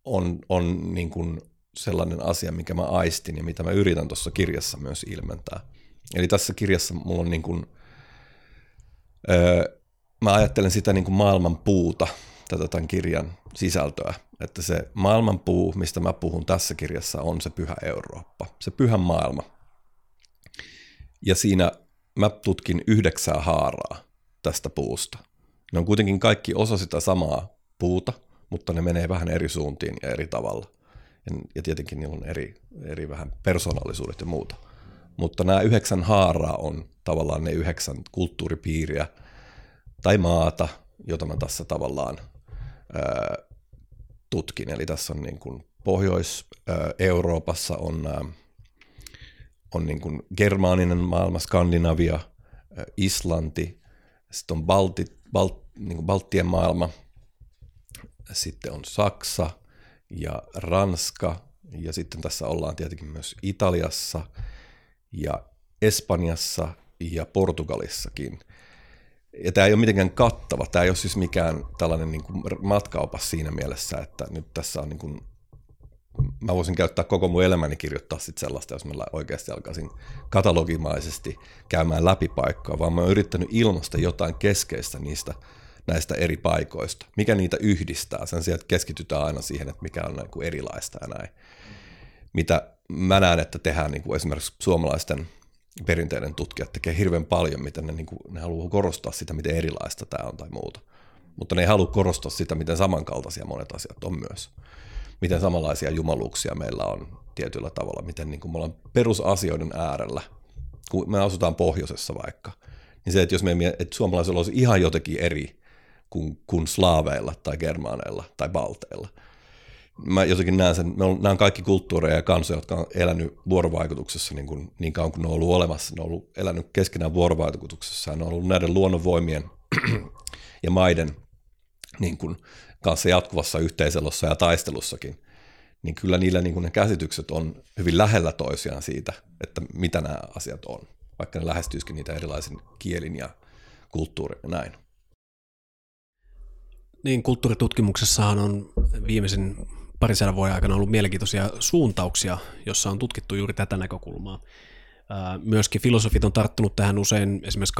[SPEAKER 2] on, on niin kuin sellainen asia, mikä mä aistin ja mitä mä yritän tuossa kirjassa myös ilmentää. Eli tässä kirjassa mulla on niin kuin, öö, mä ajattelen sitä niin kuin maailman puuta, tätä tämän kirjan sisältöä, että se maailman puu, mistä mä puhun tässä kirjassa, on se pyhä Eurooppa, se pyhä maailma. Ja siinä mä tutkin yhdeksää haaraa tästä puusta. Ne on kuitenkin kaikki osa sitä samaa puuta, mutta ne menee vähän eri suuntiin ja eri tavalla. Ja tietenkin niillä on eri, eri vähän persoonallisuudet ja muuta. Mutta nämä yhdeksän haaraa on tavallaan ne yhdeksän kulttuuripiiriä tai maata, jota mä tässä tavallaan ää, tutkin. Eli tässä on niin kuin Pohjois-Euroopassa on, on niin kuin germaaninen maailma, Skandinavia, Islanti, sitten on Balti, Balt, niin kuin Baltien maailma, sitten on Saksa ja Ranska, ja sitten tässä ollaan tietenkin myös Italiassa ja Espanjassa ja Portugalissakin. Ja tämä ei ole mitenkään kattava, tämä ei ole siis mikään tällainen niin kuin matkaupas siinä mielessä, että nyt tässä on niin kuin mä voisin käyttää koko mun elämäni kirjoittaa sit sellaista, jos mä oikeasti alkaisin katalogimaisesti käymään läpi paikkaa, vaan mä oon yrittänyt ilmaista jotain keskeistä niistä näistä eri paikoista. Mikä niitä yhdistää sen sijaan, että keskitytään aina siihen, että mikä on näin kuin erilaista ja näin. Mitä mä näen, että tehdään niin kuin esimerkiksi suomalaisten perinteiden tutkijat tekee hirveän paljon, miten ne, niin kuin, ne haluaa korostaa sitä, miten erilaista tämä on tai muuta. Mutta ne ei halua korostaa sitä, miten samankaltaisia monet asiat on myös miten samanlaisia jumaluuksia meillä on tietyllä tavalla, miten niin kuin me ollaan perusasioiden äärellä, kun me asutaan pohjoisessa vaikka, niin se, että jos me että suomalaisilla olisi ihan jotenkin eri kuin, kuin slaaveilla tai germaaneilla tai balteilla. Mä jotenkin näen sen, me on, nämä on kaikki kulttuureja ja kansoja, jotka on elänyt vuorovaikutuksessa niin, kuin, niin kauan kuin ne on ollut olemassa. Ne on ollut elänyt keskenään vuorovaikutuksessa ne on ollut näiden luonnonvoimien ja maiden niin kuin, kanssa jatkuvassa yhteiselossa ja taistelussakin, niin kyllä niillä niin kuin ne käsitykset on hyvin lähellä toisiaan siitä, että mitä nämä asiat on, vaikka ne lähestyisikin niitä erilaisin kielin ja kulttuurin ja näin.
[SPEAKER 3] Niin, kulttuuritutkimuksessahan on viimeisen parisadan vuoden aikana ollut mielenkiintoisia suuntauksia, jossa on tutkittu juuri tätä näkökulmaa. Myöskin filosofit on tarttunut tähän usein, esimerkiksi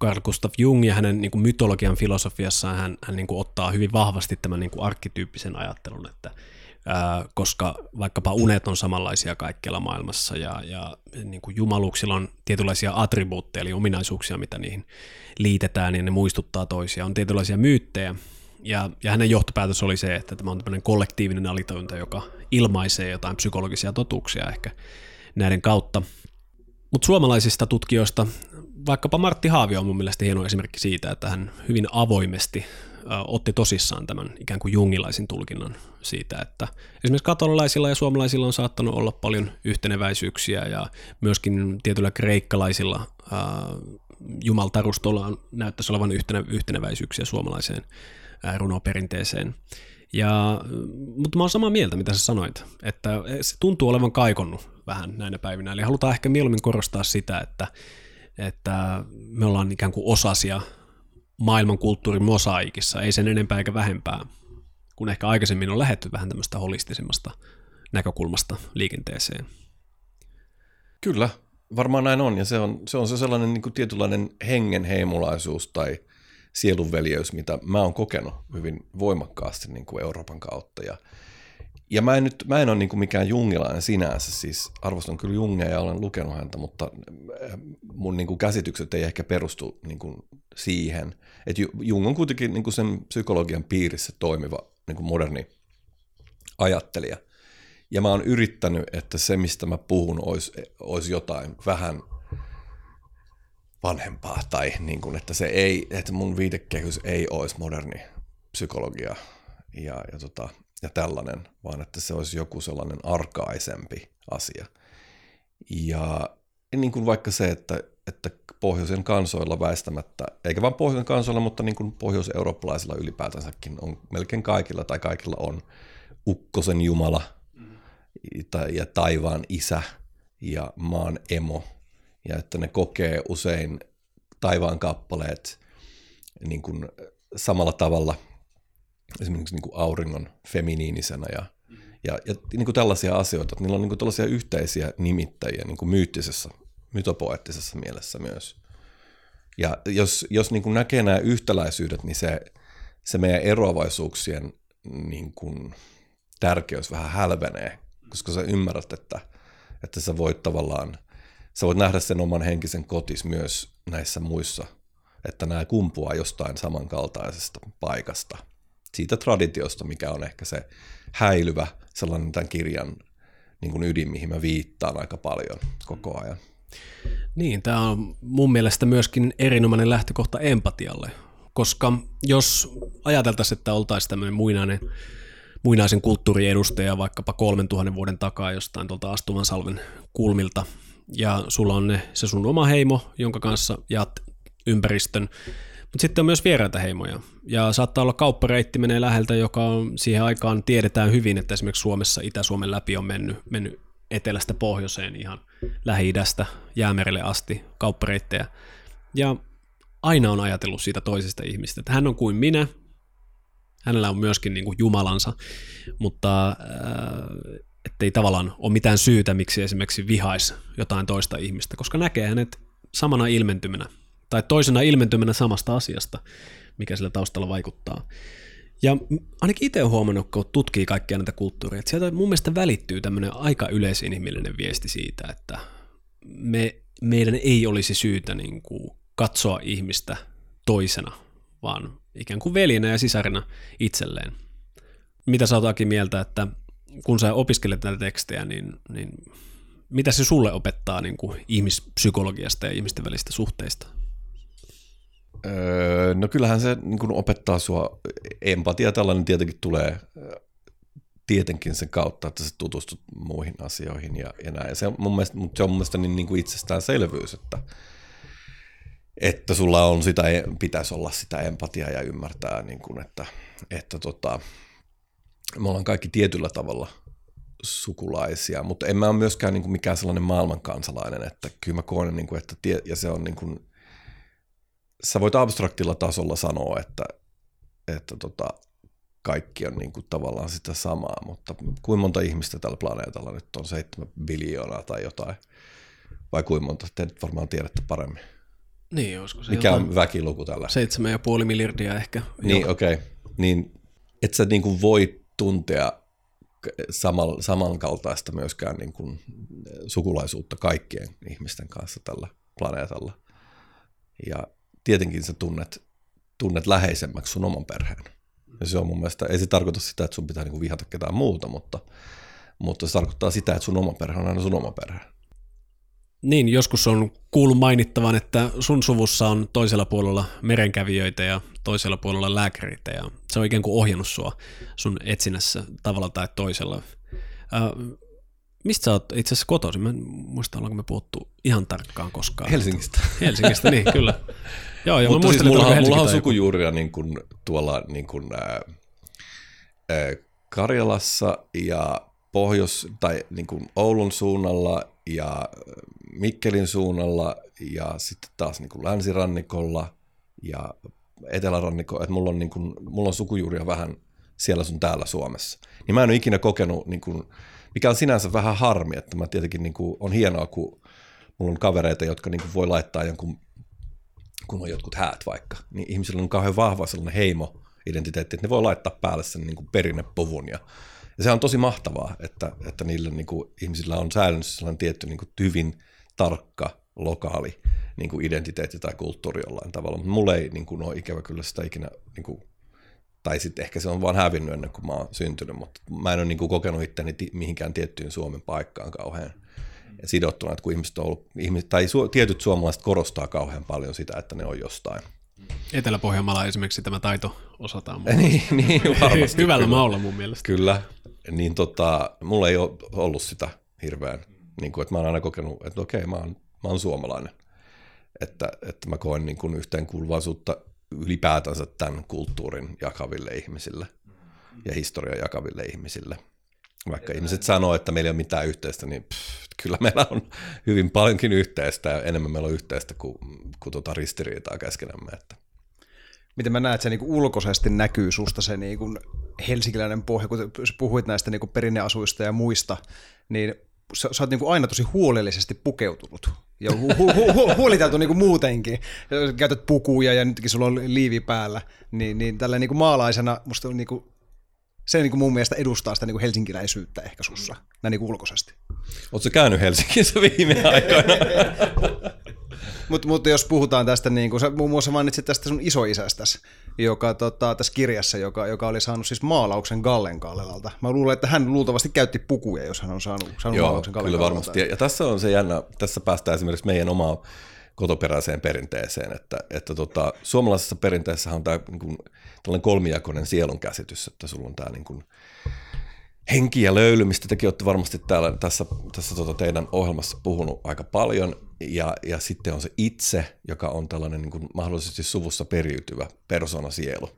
[SPEAKER 3] Carl, Gustav Jung ja hänen niin kuin mytologian filosofiassaan hän, hän niin kuin ottaa hyvin vahvasti tämän niin kuin arkkityyppisen ajattelun, että koska vaikkapa unet on samanlaisia kaikkialla maailmassa ja, ja niin kuin jumaluuksilla on tietynlaisia attribuutteja, eli ominaisuuksia, mitä niihin liitetään, niin ne muistuttaa toisia. On tietynlaisia myyttejä, ja, ja hänen johtopäätös oli se, että tämä on tämmöinen kollektiivinen alitajunta, joka ilmaisee jotain psykologisia totuuksia ehkä näiden kautta. Mutta suomalaisista tutkijoista, vaikkapa Martti Haavio on mun mielestä hieno esimerkki siitä, että hän hyvin avoimesti otti tosissaan tämän ikään kuin jungilaisen tulkinnan siitä, että esimerkiksi katolilaisilla ja suomalaisilla on saattanut olla paljon yhteneväisyyksiä ja myöskin tietyillä kreikkalaisilla jumaltarustolla on, näyttäisi olevan yhtene, yhteneväisyyksiä suomalaiseen runoperinteeseen. Ja, mutta mä oon samaa mieltä, mitä sä sanoit, että se tuntuu olevan kaikonnut vähän näinä päivinä. Eli halutaan ehkä mieluummin korostaa sitä, että, että me ollaan ikään kuin osasia maailman kulttuurin mosaikissa, ei sen enempää eikä vähempää, kun ehkä aikaisemmin on lähetty vähän tämmöistä holistisemmasta näkökulmasta liikenteeseen.
[SPEAKER 2] Kyllä, varmaan näin on, ja se on se, on se sellainen niin kuin tietynlainen hengenheimolaisuus tai – sielunveljeys, mitä mä oon kokenut hyvin voimakkaasti niin kuin Euroopan kautta. Ja, ja mä en, nyt, mä en ole niin kuin mikään jungilainen sinänsä, siis arvostan kyllä Jungia ja olen lukenut häntä, mutta äh, mun niin kuin käsitykset ei ehkä perustu niin kuin siihen. Et Jung on kuitenkin niin kuin sen psykologian piirissä toimiva niin kuin moderni ajattelija. Ja mä oon yrittänyt, että se, mistä mä puhun, olisi, olisi jotain vähän – vanhempaa tai niin kuin, että, se ei, että mun viitekehys ei olisi moderni psykologia ja, ja, tota, ja tällainen, vaan että se olisi joku sellainen arkaisempi asia. Ja niin kuin vaikka se, että, että pohjoisen kansoilla väistämättä, eikä vain pohjoisen kansoilla, mutta niin kuin pohjois-eurooppalaisilla ylipäätänsäkin on, melkein kaikilla tai kaikilla on ukkosen jumala mm. ja taivaan isä ja maan emo ja että ne kokee usein taivaan kappaleet niin kuin samalla tavalla esimerkiksi niin kuin auringon feminiinisenä ja, ja, ja niin kuin tällaisia asioita, että niillä on niin kuin tällaisia yhteisiä nimittäjiä niin kuin myyttisessä, mytopoettisessa mielessä myös. Ja jos, jos niin kuin näkee nämä yhtäläisyydet, niin se, se meidän eroavaisuuksien niin kuin tärkeys vähän hälvenee, koska sä ymmärrät, että, että sä voit tavallaan sä voit nähdä sen oman henkisen kotis myös näissä muissa, että nämä kumpuaa jostain samankaltaisesta paikasta. Siitä traditiosta, mikä on ehkä se häilyvä sellainen tämän kirjan niin kuin ydin, mihin mä viittaan aika paljon koko ajan.
[SPEAKER 3] Niin, tämä on mun mielestä myöskin erinomainen lähtökohta empatialle, koska jos ajateltaisiin, että oltaisiin tämmöinen muinainen, muinaisen kulttuurin edustaja vaikkapa 3000 vuoden takaa jostain tuolta Astuvan salven kulmilta ja sulla on ne, se sun oma heimo, jonka kanssa jaat ympäristön, mutta sitten on myös vieraita heimoja. Ja saattaa olla kauppareitti menee läheltä, joka on siihen aikaan tiedetään hyvin, että esimerkiksi Suomessa Itä-Suomen läpi on mennyt, mennyt etelästä pohjoiseen ihan Lähi-idästä jäämerelle asti kauppareittejä. Ja aina on ajatellut siitä toisesta ihmistä, että hän on kuin minä, hänellä on myöskin niin kuin Jumalansa, mutta äh, ettei tavallaan ole mitään syytä, miksi esimerkiksi vihaisi jotain toista ihmistä, koska näkee hänet samana ilmentymänä tai toisena ilmentymänä samasta asiasta, mikä sillä taustalla vaikuttaa. Ja ainakin itse olen huomannut, kun tutkii kaikkia näitä kulttuureja, että sieltä mun mielestä välittyy tämmöinen aika yleisinhimillinen viesti siitä, että me, meidän ei olisi syytä niin kuin katsoa ihmistä toisena, vaan ikään kuin veljenä ja sisarina itselleen. Mitä sä oot mieltä, että kun sä opiskelet näitä tekstejä, niin, niin mitä se sulle opettaa niin kuin ihmispsykologiasta ja ihmisten välistä suhteista?
[SPEAKER 2] Öö, no kyllähän se niin kuin opettaa sua, empatia tällainen tietenkin tulee tietenkin sen kautta, että sä tutustut muihin asioihin ja, ja näin. Ja se mun mielestä, mutta se on mun mielestä niin, niin kuin itsestäänselvyys, että, että sulla on sitä, pitäisi olla sitä empatiaa ja ymmärtää, niin kuin, että, että tota, me ollaan kaikki tietyllä tavalla sukulaisia, mutta en mä ole myöskään niin kuin mikään sellainen maailmankansalainen, että kyllä mä koen, niin kuin, että tie, ja se on niin kuin, sä voit abstraktilla tasolla sanoa, että, että tota, kaikki on niin kuin tavallaan sitä samaa, mutta kuinka monta ihmistä tällä planeetalla nyt on, seitsemän biljoonaa tai jotain, vai kuinka monta, te varmaan tiedätte paremmin.
[SPEAKER 3] Niin, olisiko se
[SPEAKER 2] Mikä on väkiluku tällä?
[SPEAKER 3] Seitsemän ja puoli miljardia ehkä.
[SPEAKER 2] Niin, okei. Okay. Niin, et sä niin kuin voi tuntea samal, samankaltaista myöskään niin kuin sukulaisuutta kaikkien ihmisten kanssa tällä planeetalla. Ja tietenkin sä tunnet, tunnet läheisemmäksi sun oman perheen. Ja se on mun mielestä, ei se tarkoita sitä, että sun pitää niinku vihata ketään muuta, mutta, mutta se tarkoittaa sitä, että sun oma perhe on aina sun oma perhe.
[SPEAKER 3] Niin, joskus on kuullut mainittavan, että sun suvussa on toisella puolella merenkävijöitä ja toisella puolella lääkäreitä ja se on ikään kuin ohjannut sua sun etsinnässä tavalla tai toisella. Äh, mistä sä oot itse asiassa kotoisin? Mä en muista, ollaanko me puhuttu ihan tarkkaan koskaan.
[SPEAKER 2] Helsingistä.
[SPEAKER 3] Helsingistä, niin kyllä.
[SPEAKER 2] Joo, ja Mutta siis mulla, on, mulla on sukujuuria niin kuin tuolla niin kuin, ää, ää, Karjalassa ja Pohjois- tai niin kuin Oulun suunnalla ja Mikkelin suunnalla ja sitten taas niin kuin länsirannikolla ja etelärannikolla, että mulla on, niin kuin, mulla on sukujuuria vähän siellä sun täällä Suomessa. Niin mä en ole ikinä kokenut, niin kuin, mikä on sinänsä vähän harmi, että mä tietenkin niin kuin, on hienoa, kun mulla on kavereita, jotka niin kuin, voi laittaa jonkun kun on jotkut häät vaikka, niin ihmisillä on kauhean vahva sellainen heimo-identiteetti, että ne voi laittaa päälle sen niin kuin perinnepuvun. Ja, ja se on tosi mahtavaa, että, että niillä niin kuin, ihmisillä on säilynyt sellainen tietty niin kuin, hyvin tarkka, lokaali niin kuin identiteetti tai kulttuuri jollain tavalla. Mutta mulle ei niin kuin, ole ikävä kyllä sitä ikinä, niin kuin, tai sitten ehkä se on vaan hävinnyt ennen kuin mä oon syntynyt, mutta mä en ole niin kuin, kokenut itteni mihinkään tiettyyn Suomen paikkaan kauhean sidottuna, että kun ihmiset on ollut, ihmiset, tai su, tietyt suomalaiset korostaa kauhean paljon sitä, että ne on jostain.
[SPEAKER 3] Etelä-Pohjanmaalla esimerkiksi tämä taito osataan.
[SPEAKER 2] niin, niin varmasti.
[SPEAKER 3] Hyvällä maulla mun mielestä.
[SPEAKER 2] Kyllä, niin tota, mulla ei ole ollut sitä hirveän, niin kuin, että mä oon aina kokenut, että okei, mä oon, mä oon suomalainen. Että, että mä koen niin kuin yhteenkuuluvaisuutta ylipäätänsä tämän kulttuurin jakaville ihmisille ja historian jakaville ihmisille – vaikka Ei ihmiset sanoo, että meillä ei ole mitään yhteistä, niin pff, kyllä meillä on hyvin paljonkin yhteistä ja enemmän meillä on yhteistä kuin, kuin tuota ristiriitaa keskenämme. Että.
[SPEAKER 1] Miten mä näen, että se niinku ulkoisesti näkyy susta se niinku helsinkiläinen pohja, kun puhuit näistä niinku perinneasuista ja muista, niin sä, sä oot niinku aina tosi huolellisesti pukeutunut ja hu- hu- hu- hu- huoliteltu niinku muutenkin. Käytät pukuja ja nytkin sulla on liivi päällä, niin, niin tällä niinku maalaisena musta on niinku se niin kuin mun mielestä edustaa sitä niin kuin helsinkiläisyyttä ehkä sussa, näin niin kuin ulkoisesti.
[SPEAKER 2] Oletko käynyt Helsingissä viime aikoina?
[SPEAKER 1] Mutta mut jos puhutaan tästä, niin kuin sä muun muassa mainitsit tästä sun isoisästäsi, joka tota, tässä kirjassa, joka, joka oli saanut siis maalauksen Gallen Gallelalta. Mä luulen, että hän luultavasti käytti pukuja, jos hän on saanut, saanut
[SPEAKER 2] Joo,
[SPEAKER 1] maalauksen Gallen
[SPEAKER 2] kyllä varmasti. Ja, ja tässä on se jännä, tässä päästään esimerkiksi meidän omaan kotoperäiseen perinteeseen, että, että tota, suomalaisessa perinteessä on tämä niin kuin, tällainen kolmijakoinen sielun käsitys, että sulla on tämä niin kuin, henki ja löyly, mistä tekin olette varmasti täällä tässä, tässä tota teidän ohjelmassa puhunut aika paljon. Ja, ja sitten on se itse, joka on tällainen niin kuin mahdollisesti suvussa periytyvä persona sielu.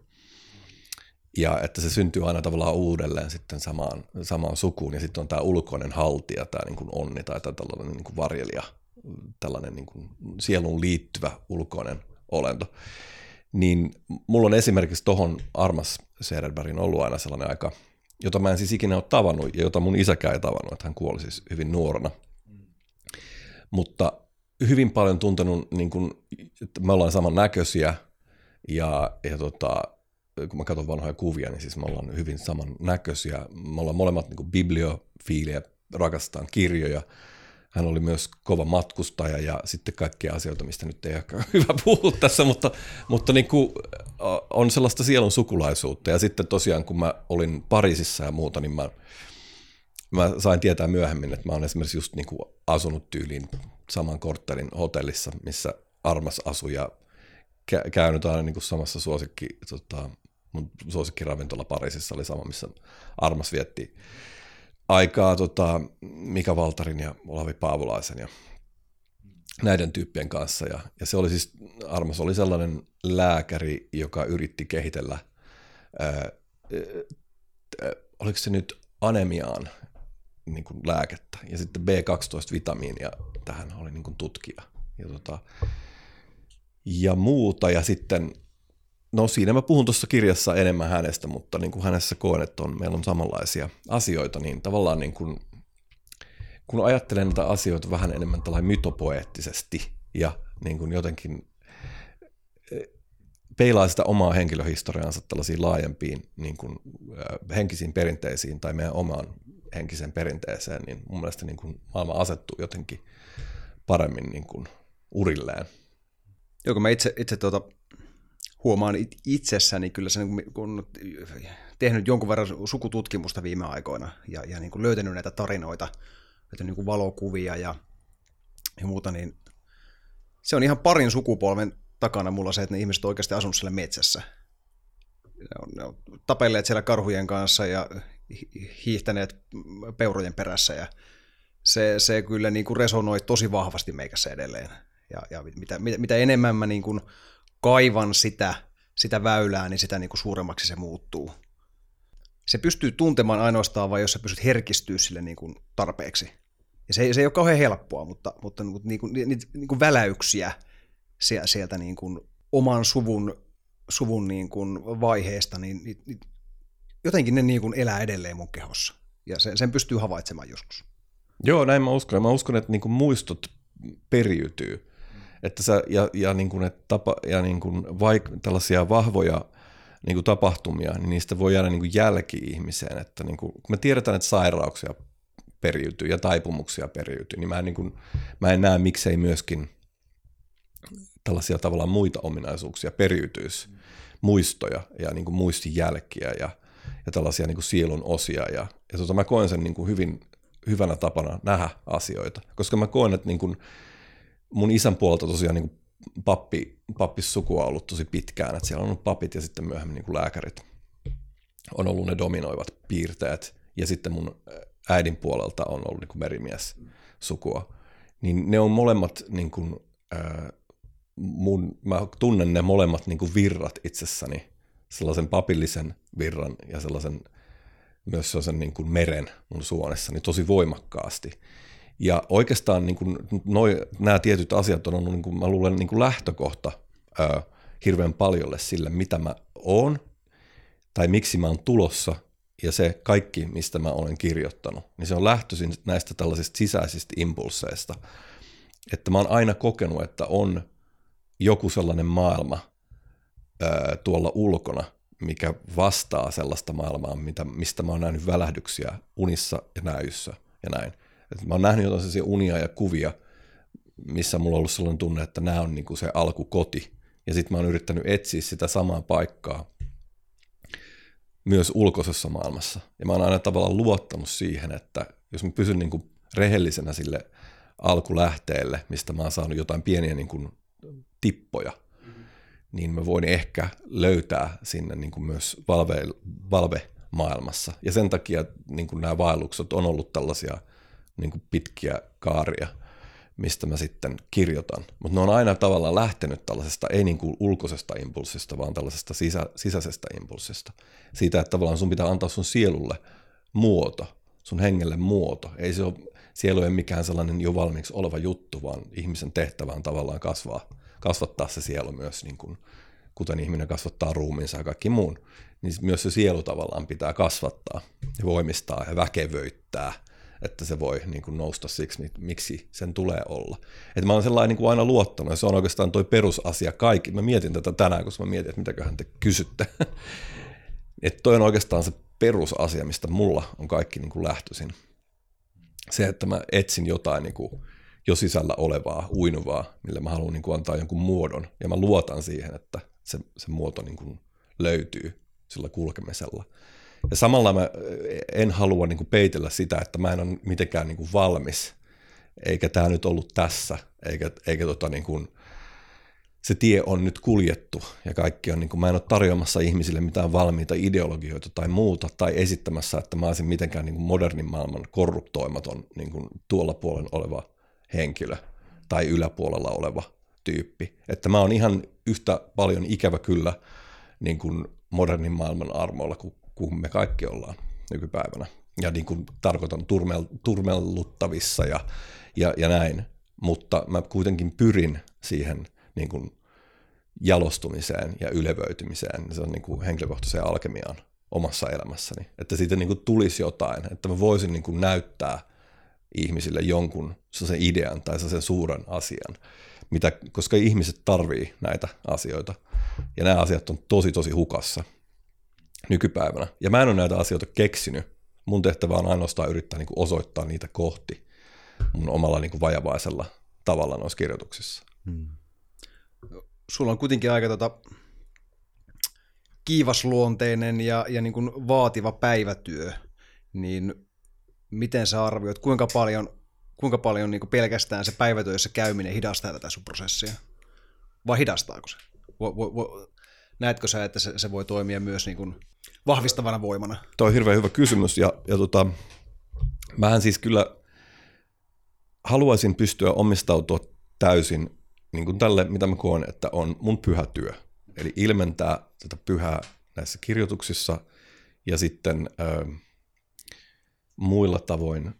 [SPEAKER 2] Ja että se syntyy aina tavallaan uudelleen sitten samaan, samaan sukuun. Ja sitten on tämä ulkoinen haltija, tämä niin kuin onni tai tämä tällainen niin kuin varjelija, tällainen niin kuin sieluun liittyvä ulkoinen olento. Niin mulla on esimerkiksi tohon Armas Sederbergin ollut aina sellainen aika – jota mä en siis ikinä ole tavannut ja jota mun isäkään ei tavannut, että hän kuoli siis hyvin nuorena. Mutta hyvin paljon tuntenut, niin kun, että me ollaan saman näköisiä ja, ja tota, kun mä katson vanhoja kuvia, niin siis me ollaan hyvin saman näköisiä. Me ollaan molemmat niin bibliofiilejä, rakastetaan kirjoja – hän oli myös kova matkustaja ja sitten kaikkia asioita, mistä nyt ei ehkä hyvä puhua tässä, mutta, mutta niin kuin on sellaista sielun sukulaisuutta. Ja sitten tosiaan, kun mä olin Pariisissa ja muuta, niin mä, mä sain tietää myöhemmin, että mä olen esimerkiksi just niin kuin asunut tyyliin saman korttelin hotellissa, missä Armas asui ja käynyt aina niin kuin samassa suosikki, tota, mun suosikkiravintola Pariisissa oli sama, missä Armas vietti aikaa tota, Mika Valtarin ja Olavi Paavolaisen ja näiden tyyppien kanssa. Ja, ja se oli siis, Armas oli sellainen lääkäri, joka yritti kehitellä, ää, ää, oliko se nyt anemiaan niin kuin lääkettä, ja sitten B12-vitamiinia tähän oli niin kuin tutkija. Ja, tota, ja muuta, ja sitten No siinä mä puhun tuossa kirjassa enemmän hänestä, mutta niin kuin hänessä koen, että on, meillä on samanlaisia asioita, niin tavallaan niin kuin, kun ajattelen näitä asioita vähän enemmän tällainen mytopoeettisesti ja niin kuin jotenkin eh, peilaa sitä omaa henkilöhistoriaansa tällaisiin laajempiin niin kuin, äh, henkisiin perinteisiin tai meidän omaan henkiseen perinteeseen, niin mun mielestä niin kuin maailma asettuu jotenkin paremmin niin kuin urilleen.
[SPEAKER 1] Joo, kun mä itse, itse tuota, huomaan itsessäni kyllä se, kun tehnyt jonkun verran sukututkimusta viime aikoina ja, ja niin kuin löytänyt näitä tarinoita, löytänyt niin kuin valokuvia ja, ja muuta, niin se on ihan parin sukupolven takana mulla se, että ne ihmiset on oikeasti asunut siellä metsässä. Ne on, ne on tapelleet siellä karhujen kanssa ja hiihtäneet peurojen perässä ja se, se kyllä niin kuin resonoi tosi vahvasti meikässä edelleen. Ja, ja mitä, mitä, mitä enemmän mä niin kuin kaivan sitä, sitä väylää, niin sitä niin kuin suuremmaksi se muuttuu. Se pystyy tuntemaan ainoastaan vain, jos sä pystyt herkistyä sille niin kuin tarpeeksi. Ja se, se ei ole kauhean helppoa, mutta, mutta niin kuin, niin niin kuin väläyksiä sieltä niin kuin oman suvun, suvun niin kuin vaiheesta, niin, niin, niin jotenkin ne niin kuin elää edelleen mun kehossa. Ja sen, sen pystyy havaitsemaan joskus.
[SPEAKER 2] Joo, näin mä uskon. Mä uskon, että niin kuin muistot periytyy. Että sä, ja, ja, niin kuin, että tapa, ja niin kuin vaik, tällaisia vahvoja niin kuin tapahtumia, niin niistä voi jäädä niin kuin jälki ihmiseen. Että niin kuin, kun me tiedetään, että sairauksia periytyy ja taipumuksia periytyy, niin mä en, niin kuin, mä en näe, miksei myöskin tällaisia tavallaan muita ominaisuuksia periytyisi, muistoja ja niin kuin muistijälkiä ja, ja tällaisia niin kuin sielun osia. Ja, ja tota, mä koen sen niin kuin hyvin hyvänä tapana nähdä asioita, koska mä koen, että niin kuin, mun isän puolelta tosiaan niin kuin pappi, pappissukua on ollut tosi pitkään, että siellä on ollut papit ja sitten myöhemmin niin kuin lääkärit on ollut ne dominoivat piirteet. Ja sitten mun äidin puolelta on ollut niin kuin merimies sukua. Niin ne on molemmat, niin kuin, ää, mun, mä tunnen ne molemmat niin kuin virrat itsessäni, sellaisen papillisen virran ja sellaisen myös sellaisen niin kuin meren mun suonessani tosi voimakkaasti. Ja oikeastaan niin kuin, noi, nämä tietyt asiat on ollut, niin kuin, mä luulen, niin kuin lähtökohta ää, hirveän paljolle sille, mitä mä oon tai miksi mä oon tulossa ja se kaikki, mistä mä olen kirjoittanut, niin se on lähtöisin näistä tällaisista sisäisistä impulseista. Että mä oon aina kokenut, että on joku sellainen maailma ää, tuolla ulkona, mikä vastaa sellaista maailmaa, mitä, mistä mä oon nähnyt välähdyksiä unissa ja näyssä ja näin. Et mä oon nähnyt jotain sellaisia unia ja kuvia, missä mulla on ollut sellainen tunne, että nämä on niinku se alkukoti. Ja sitten mä oon yrittänyt etsiä sitä samaa paikkaa myös ulkoisessa maailmassa. Ja mä oon aina tavallaan luottanut siihen, että jos mä pysyn niinku rehellisenä sille alkulähteelle, mistä mä oon saanut jotain pieniä niinku tippoja, mm-hmm. niin mä voin ehkä löytää sinne niinku myös valve, valve maailmassa. Ja sen takia niin kuin nämä vaellukset on ollut tällaisia niin kuin pitkiä kaaria, mistä mä sitten kirjoitan. Mutta ne on aina tavallaan lähtenyt tällaisesta, ei niin kuin ulkoisesta impulssista, vaan tällaisesta sisä, sisäisestä impulssista. Siitä, että tavallaan sun pitää antaa sun sielulle muoto, sun hengelle muoto. Ei se ole, sielu ei mikään sellainen jo valmiiksi oleva juttu, vaan ihmisen tehtävä on tavallaan kasvaa, kasvattaa se sielu myös, niin kuin, kuten ihminen kasvattaa ruumiinsa ja kaikki muun. Niin myös se sielu tavallaan pitää kasvattaa ja voimistaa ja väkevöittää – että se voi niin kuin nousta siksi, miksi sen tulee olla. Että mä oon sellainen niin kuin aina luottanut, ja se on oikeastaan toi perusasia kaikki. Mä mietin tätä tänään, koska mä mietin, että mitäköhän te kysytte. että toi on oikeastaan se perusasia, mistä mulla on kaikki niin kuin lähtöisin. Se, että mä etsin jotain niin kuin jo sisällä olevaa, uinuvaa, millä mä haluan niin kuin antaa jonkun muodon, ja mä luotan siihen, että se, se muoto niin kuin löytyy sillä kulkemisella. Ja samalla mä en halua niin kuin peitellä sitä, että mä en ole mitenkään niin kuin valmis, eikä tämä nyt ollut tässä, eikä, eikä tota niin kuin, se tie on nyt kuljettu ja kaikki on, niin kuin, mä en ole tarjoamassa ihmisille mitään valmiita ideologioita tai muuta, tai esittämässä, että mä olisin mitenkään niin kuin modernin maailman korruptoimaton niin kuin tuolla puolen oleva henkilö tai yläpuolella oleva tyyppi. Että mä oon ihan yhtä paljon ikävä kyllä niin kuin modernin maailman armoilla kuin kuin me kaikki ollaan nykypäivänä. Ja niin kuin tarkoitan turmel, turmelluttavissa ja, ja, ja näin. Mutta mä kuitenkin pyrin siihen niin kuin jalostumiseen ja ylevöitymiseen. Se on niin kuin henkilökohtaiseen alkemiaan omassa elämässäni. Että siitä niin kuin tulisi jotain, että mä voisin niin kuin näyttää ihmisille jonkun sen idean tai sen suuren asian, mitä, koska ihmiset tarvii näitä asioita. Ja nämä asiat on tosi tosi hukassa nykypäivänä. Ja mä en ole näitä asioita keksinyt. Mun tehtävä on ainoastaan yrittää niin kuin osoittaa niitä kohti mun omalla niin kuin vajavaisella tavalla noissa kirjoituksissa. Hmm.
[SPEAKER 1] Sulla on kuitenkin aika tota, kiivasluonteinen ja, ja niin kuin vaativa päivätyö, niin miten sä arvioit, kuinka paljon, kuinka paljon niin kuin pelkästään se päivätyössä käyminen hidastaa tätä sun prosessia? Vai hidastaako se? Vo, vo, vo, näetkö sä, että se, se voi toimia myös niin kuin vahvistavana voimana?
[SPEAKER 2] Tuo on hirveän hyvä kysymys ja, ja tota, mähän siis kyllä haluaisin pystyä omistautua täysin niin kuin tälle, mitä mä koen, että on mun pyhä työ. Eli ilmentää tätä pyhää näissä kirjoituksissa ja sitten ö, muilla tavoin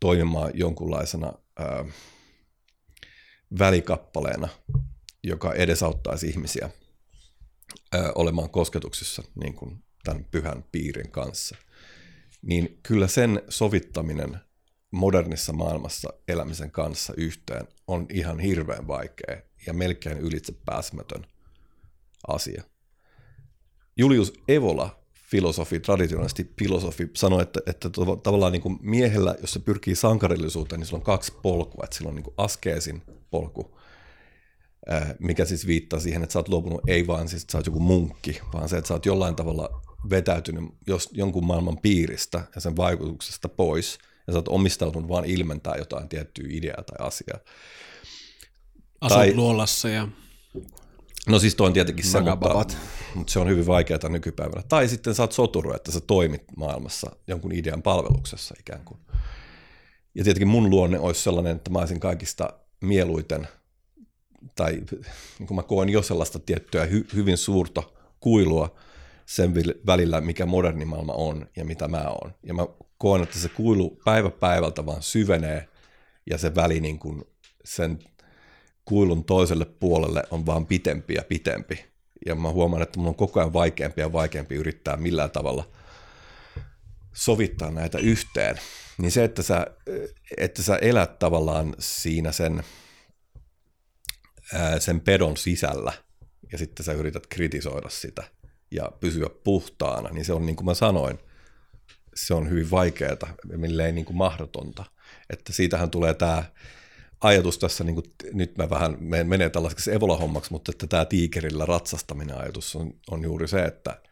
[SPEAKER 2] toimimaan jonkunlaisena ö, välikappaleena, joka edesauttaisi ihmisiä olemaan kosketuksissa niin kuin tämän pyhän piirin kanssa, niin kyllä sen sovittaminen modernissa maailmassa elämisen kanssa yhteen on ihan hirveän vaikea ja melkein ylitse pääsemätön asia. Julius Evola, filosofi, traditionaalisti filosofi, sanoi, että, että tavallaan niin kuin miehellä, jos se pyrkii sankarillisuuteen, niin sillä on kaksi polkua. Että sillä on niin kuin askeesin polku, mikä siis viittaa siihen, että sä oot luopunut ei vaan siis, että sä oot joku munkki, vaan se, että sä oot jollain tavalla vetäytynyt jos, jonkun maailman piiristä ja sen vaikutuksesta pois, ja sä oot omistautunut vaan ilmentää jotain tiettyä ideaa tai asiaa.
[SPEAKER 3] Asut tai, luolassa ja...
[SPEAKER 2] No siis toi on tietenkin se, mutta, mutta se on hyvin vaikeaa nykypäivänä. Tai sitten sä oot soturu, että sä toimit maailmassa jonkun idean palveluksessa ikään kuin. Ja tietenkin mun luonne olisi sellainen, että mä olisin kaikista mieluiten, tai niin kuin mä koen jo sellaista tiettyä hy, hyvin suurta kuilua sen välillä, mikä moderni maailma on ja mitä mä oon. Ja mä koen, että se kuilu päivä päivältä vaan syvenee ja se väli niin kuin sen kuilun toiselle puolelle on vaan pitempi ja pitempi. Ja mä huomaan, että mun on koko ajan vaikeampi ja vaikeampi yrittää millään tavalla sovittaa näitä yhteen. Niin se, että sä, että sä elät tavallaan siinä sen, sen pedon sisällä ja sitten sä yrität kritisoida sitä – ja pysyä puhtaana, niin se on niin kuin mä sanoin, se on hyvin vaikeaa, milleen niin kuin mahdotonta. Että siitähän tulee tämä ajatus tässä, niin kuin, nyt mä vähän menee tällaiseksi evolahommaksi, mutta että tämä tiikerillä ratsastaminen ajatus on, on juuri se, että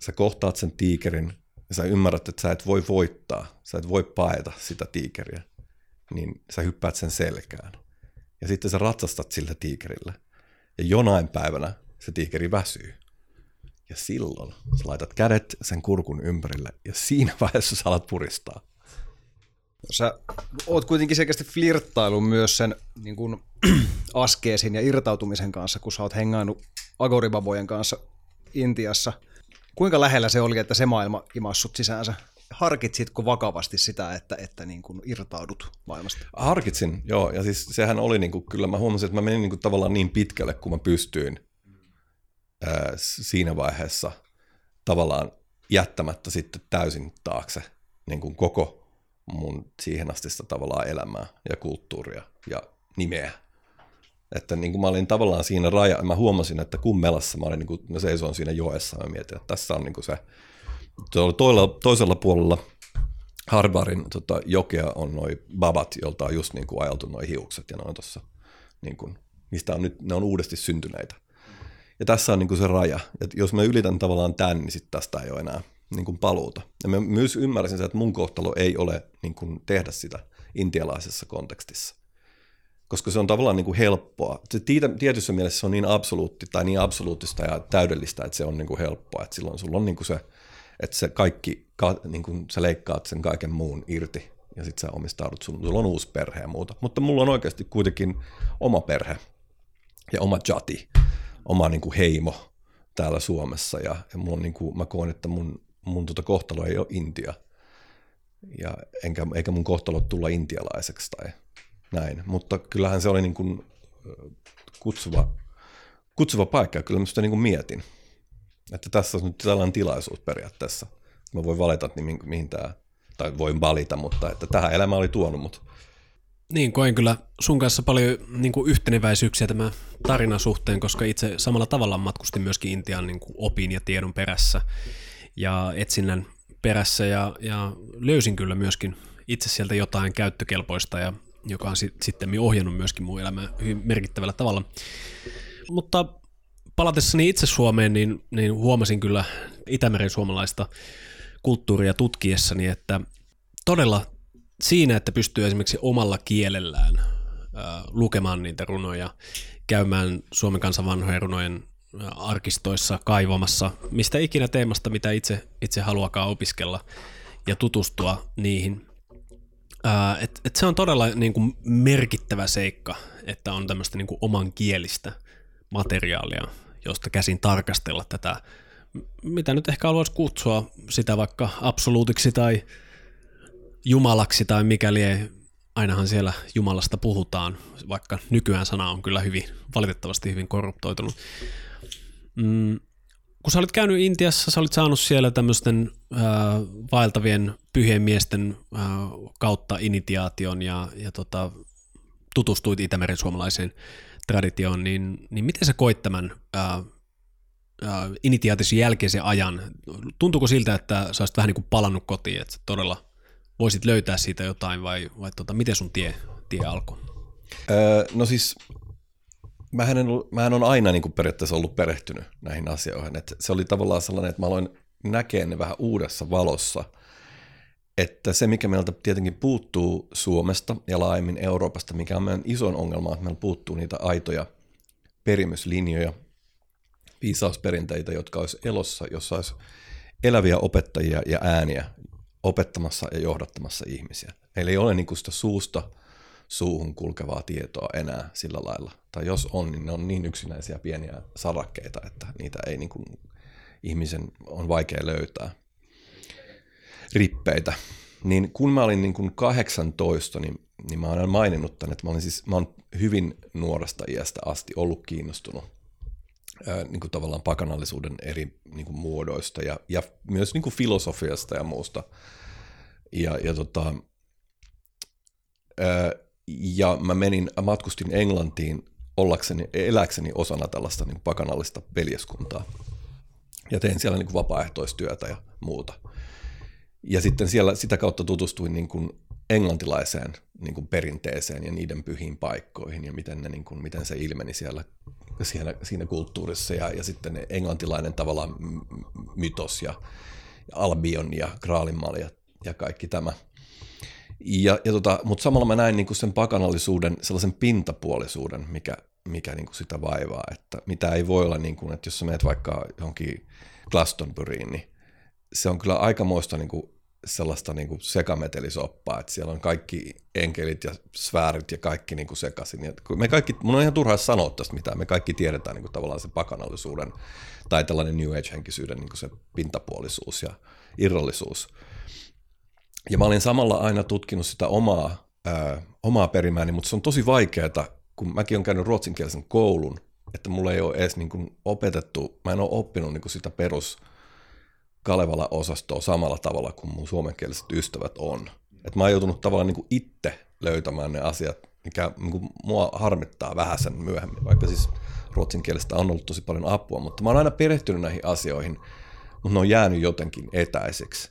[SPEAKER 2] sä kohtaat sen tiikerin ja sä ymmärrät, että sä et voi voittaa, sä et voi paeta sitä tiikeriä, niin sä hyppäät sen selkään. Ja sitten sä ratsastat sillä tiikerillä. Ja jonain päivänä se tiikeri väsyy Ja silloin sä laitat kädet sen kurkun ympärille ja siinä vaiheessa sä alat puristaa.
[SPEAKER 1] Sä oot kuitenkin selkeästi flirttailu myös sen niin kuin, askeesin ja irtautumisen kanssa, kun sä oot hengainnut agoribabojen kanssa Intiassa. Kuinka lähellä se oli, että se maailma imassut sisäänsä? Harkitsitko vakavasti sitä, että, että niin kuin irtaudut maailmasta?
[SPEAKER 2] Harkitsin, joo. Ja siis sehän oli niin kuin, kyllä mä huomasin, että mä menin niin kuin tavallaan niin pitkälle, kun mä pystyin ää, siinä vaiheessa tavallaan jättämättä sitten täysin taakse niin kuin koko mun siihen astista tavallaan elämää ja kulttuuria ja nimeä. Että niin kuin mä olin tavallaan siinä raja, mä huomasin, että kummelassa mä olin, niin kuin, mä seisoin siinä joessa ja mietin, että tässä on niin kuin se, toisella, toisella puolella Harbarin tota, jokea on noin babat, jolta on just niin kuin ajeltu noin hiukset ja noin tuossa, niin kuin, mistä on nyt, ne on uudesti syntyneitä. Ja tässä on niin kuin se raja, että jos mä ylitän tavallaan tämän, niin sitten tästä ei ole enää niin kuin paluuta. Ja mä myös ymmärsin sen, että mun kohtalo ei ole niin kuin tehdä sitä intialaisessa kontekstissa. Koska se on tavallaan niin kuin helppoa. Se tietyssä mielessä se on niin absoluutti tai niin absoluuttista ja täydellistä, että se on niin kuin helppoa. Että silloin sulla on niin kuin se, että se kaikki, niin kuin sä leikkaat sen kaiken muun irti ja sitten sä omistaudut, sulla on uusi perhe ja muuta. Mutta mulla on oikeasti kuitenkin oma perhe ja oma jati, oma niin kuin heimo täällä Suomessa ja, ja mulla on niin kuin, mä koen, että mun mun tota kohtalo ei ole Intia. Ja enkä, eikä mun kohtalo tulla intialaiseksi tai näin. Mutta kyllähän se oli niin kuin kutsuva, kutsuva paikka ja kyllä mä sitä niin kuin mietin. Että tässä on nyt tällainen tilaisuus periaatteessa. Mä voin valita, että mihin, mihin tämä, tai voin valita, mutta että tähän elämä oli tuonut mut.
[SPEAKER 3] Niin, koen kyllä sun kanssa paljon niin kuin yhteneväisyyksiä tämä tarinan suhteen, koska itse samalla tavalla matkustin myöskin Intian niin kuin opin ja tiedon perässä ja etsinnän perässä ja, ja löysin kyllä myöskin itse sieltä jotain käyttökelpoista ja joka on sitten ohjannut myöskin mun elämää hyvin merkittävällä tavalla. Mutta palatessani itse Suomeen, niin, niin huomasin kyllä Itämeren suomalaista kulttuuria tutkiessani, että todella siinä, että pystyy esimerkiksi omalla kielellään ää, lukemaan niitä runoja, käymään Suomen kansan vanhojen runojen arkistoissa kaivamassa, mistä ikinä teemasta, mitä itse, itse haluakaan opiskella ja tutustua niihin. et, et se on todella niin kuin merkittävä seikka, että on tämmöistä niin kuin oman kielistä materiaalia, josta käsin tarkastella tätä, mitä nyt ehkä haluaisi kutsua sitä vaikka absoluutiksi tai jumalaksi tai mikäli ei, ainahan siellä Jumalasta puhutaan, vaikka nykyään sana on kyllä hyvin, valitettavasti hyvin korruptoitunut. Mm, kun sä olit käynyt Intiassa, sä olit saanut siellä tämmöisten äh, vaeltavien pyhien miesten äh, kautta initiaation ja, ja tota, tutustuit Itämeren suomalaiseen traditioon, niin, niin miten sä koit tämän initiaatisen jälkeisen ajan? Tuntuuko siltä, että sä olisit vähän niin kuin palannut kotiin, että todella voisit löytää siitä jotain vai, vai tota, miten sun tie, tie alkoi?
[SPEAKER 2] Öö, no siis mähän, en, mähän on aina niin kuin periaatteessa ollut perehtynyt näihin asioihin. Et se oli tavallaan sellainen, että mä aloin näkee ne vähän uudessa valossa, että se, mikä meiltä tietenkin puuttuu Suomesta ja laajemmin Euroopasta, mikä on meidän isoin ongelma, että meillä puuttuu niitä aitoja perimyslinjoja, viisausperinteitä, jotka olisi elossa, jossa olisi eläviä opettajia ja ääniä opettamassa ja johdattamassa ihmisiä. Eli ei ole niin sitä suusta – suuhun kulkevaa tietoa enää sillä lailla. Tai jos on, niin ne on niin yksinäisiä pieniä sarakkeita, että niitä ei niin kuin, ihmisen on vaikea löytää. Rippeitä. Niin kun mä olin niin kuin 18, niin, niin mä olen maininnut tämän, että mä, olin siis, mä olen hyvin nuoresta iästä asti ollut kiinnostunut ää, niin kuin tavallaan pakanallisuuden eri niin kuin muodoista ja, ja myös niin kuin filosofiasta ja muusta. Ja, ja tota, ää, ja mä menin, matkustin Englantiin ollakseni, eläkseni osana tällaista niin pakanallista veljeskuntaa. Ja tein siellä niin kuin vapaaehtoistyötä ja muuta. Ja sitten siellä sitä kautta tutustuin niin kuin englantilaiseen niin kuin perinteeseen ja niiden pyhiin paikkoihin ja miten, ne, niin kuin, miten se ilmeni siellä, siellä siinä kulttuurissa. Ja, ja sitten englantilainen tavallaan mytos ja, ja Albion ja Graalinmal ja, ja kaikki tämä – ja, ja tota, Mutta samalla mä näin niinku sen pakanallisuuden, sellaisen pintapuolisuuden, mikä, mikä niinku sitä vaivaa, että mitä ei voi olla, niinku, että jos sä menet vaikka johonkin Glastonburyin, niin se on kyllä aikamoista niin kuin sellaista niin kuin sekametelisoppaa, että siellä on kaikki enkelit ja sfäärit ja kaikki niin kuin sekaisin. Ja me kaikki, mun on ihan turhaa sanoa tästä mitään, me kaikki tiedetään niin kuin tavallaan se pakanallisuuden tai tällainen New Age-henkisyyden niin kuin se pintapuolisuus ja irrallisuus. Ja mä olin samalla aina tutkinut sitä omaa, ää, omaa perimääni, mutta se on tosi vaikeaa, kun mäkin olen käynyt ruotsinkielisen koulun, että mulla ei ole edes niin kuin opetettu, mä en ole oppinut niin kuin sitä perus Kalevala-osastoa samalla tavalla kuin mun suomenkieliset ystävät on. Et mä oon joutunut tavallaan niin kuin itse löytämään ne asiat, mikä niin kuin mua harmittaa vähän sen myöhemmin, vaikka siis ruotsinkielestä on ollut tosi paljon apua, mutta mä oon aina perehtynyt näihin asioihin, mutta ne on jäänyt jotenkin etäiseksi.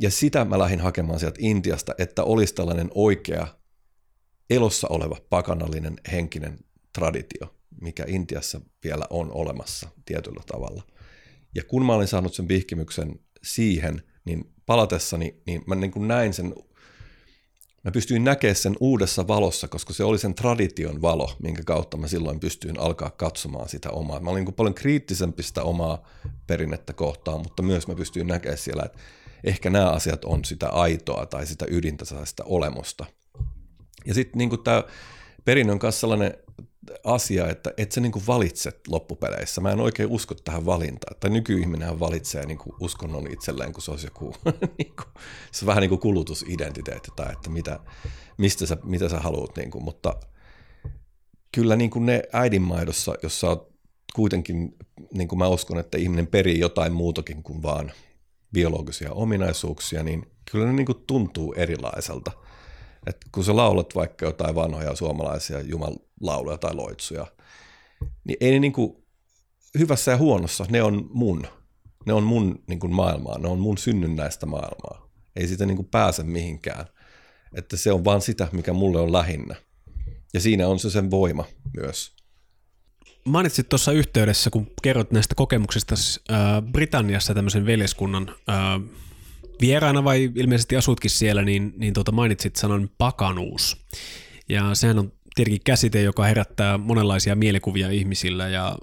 [SPEAKER 2] Ja sitä mä lähdin hakemaan sieltä Intiasta, että olisi tällainen oikea elossa oleva pakanallinen henkinen traditio, mikä Intiassa vielä on olemassa tietyllä tavalla. Ja kun mä olin saanut sen vihkimyksen siihen, niin palatessani, niin mä niin kuin näin sen, mä pystyin näkemään sen uudessa valossa, koska se oli sen tradition valo, minkä kautta mä silloin pystyin alkaa katsomaan sitä omaa. Mä olin niin kuin paljon kriittisempi sitä omaa perinnettä kohtaan, mutta myös mä pystyin näkemään siellä, että ehkä nämä asiat on sitä aitoa tai sitä ydintä, sitä olemusta. Ja sitten niin tämä perinnön kanssa sellainen asia, että et sä niinku valitset loppupeleissä. Mä en oikein usko tähän valintaan. Tai nykyihminenhän valitsee niinku uskonnon itselleen, kun se olisi joku, niinku, se on vähän niin kuin kulutusidentiteetti tai että mitä, mistä sä, mitä sä haluat. Niinku. Mutta kyllä niinku ne äidinmaidossa, jos sä oot kuitenkin, niin kuin mä uskon, että ihminen perii jotain muutakin kuin vaan biologisia ominaisuuksia, niin kyllä ne niinku tuntuu erilaiselta – et kun sä laulat vaikka jotain vanhoja suomalaisia jumalauloja tai loitsuja, niin ei ne niin kuin, hyvässä ja huonossa, ne on mun. Ne on mun niin kuin maailmaa, ne on mun synnynnäistä maailmaa. Ei siitä niin kuin pääse mihinkään. Että se on vaan sitä, mikä mulle on lähinnä. Ja siinä on se sen voima myös.
[SPEAKER 3] Mainitsit tuossa yhteydessä, kun kerrot näistä kokemuksista äh, Britanniassa tämmöisen veljeskunnan äh, vieraana vai ilmeisesti asutkin siellä, niin, niin tuota mainitsit sanan pakanuus. Ja sehän on tietenkin käsite, joka herättää monenlaisia mielikuvia ihmisillä ja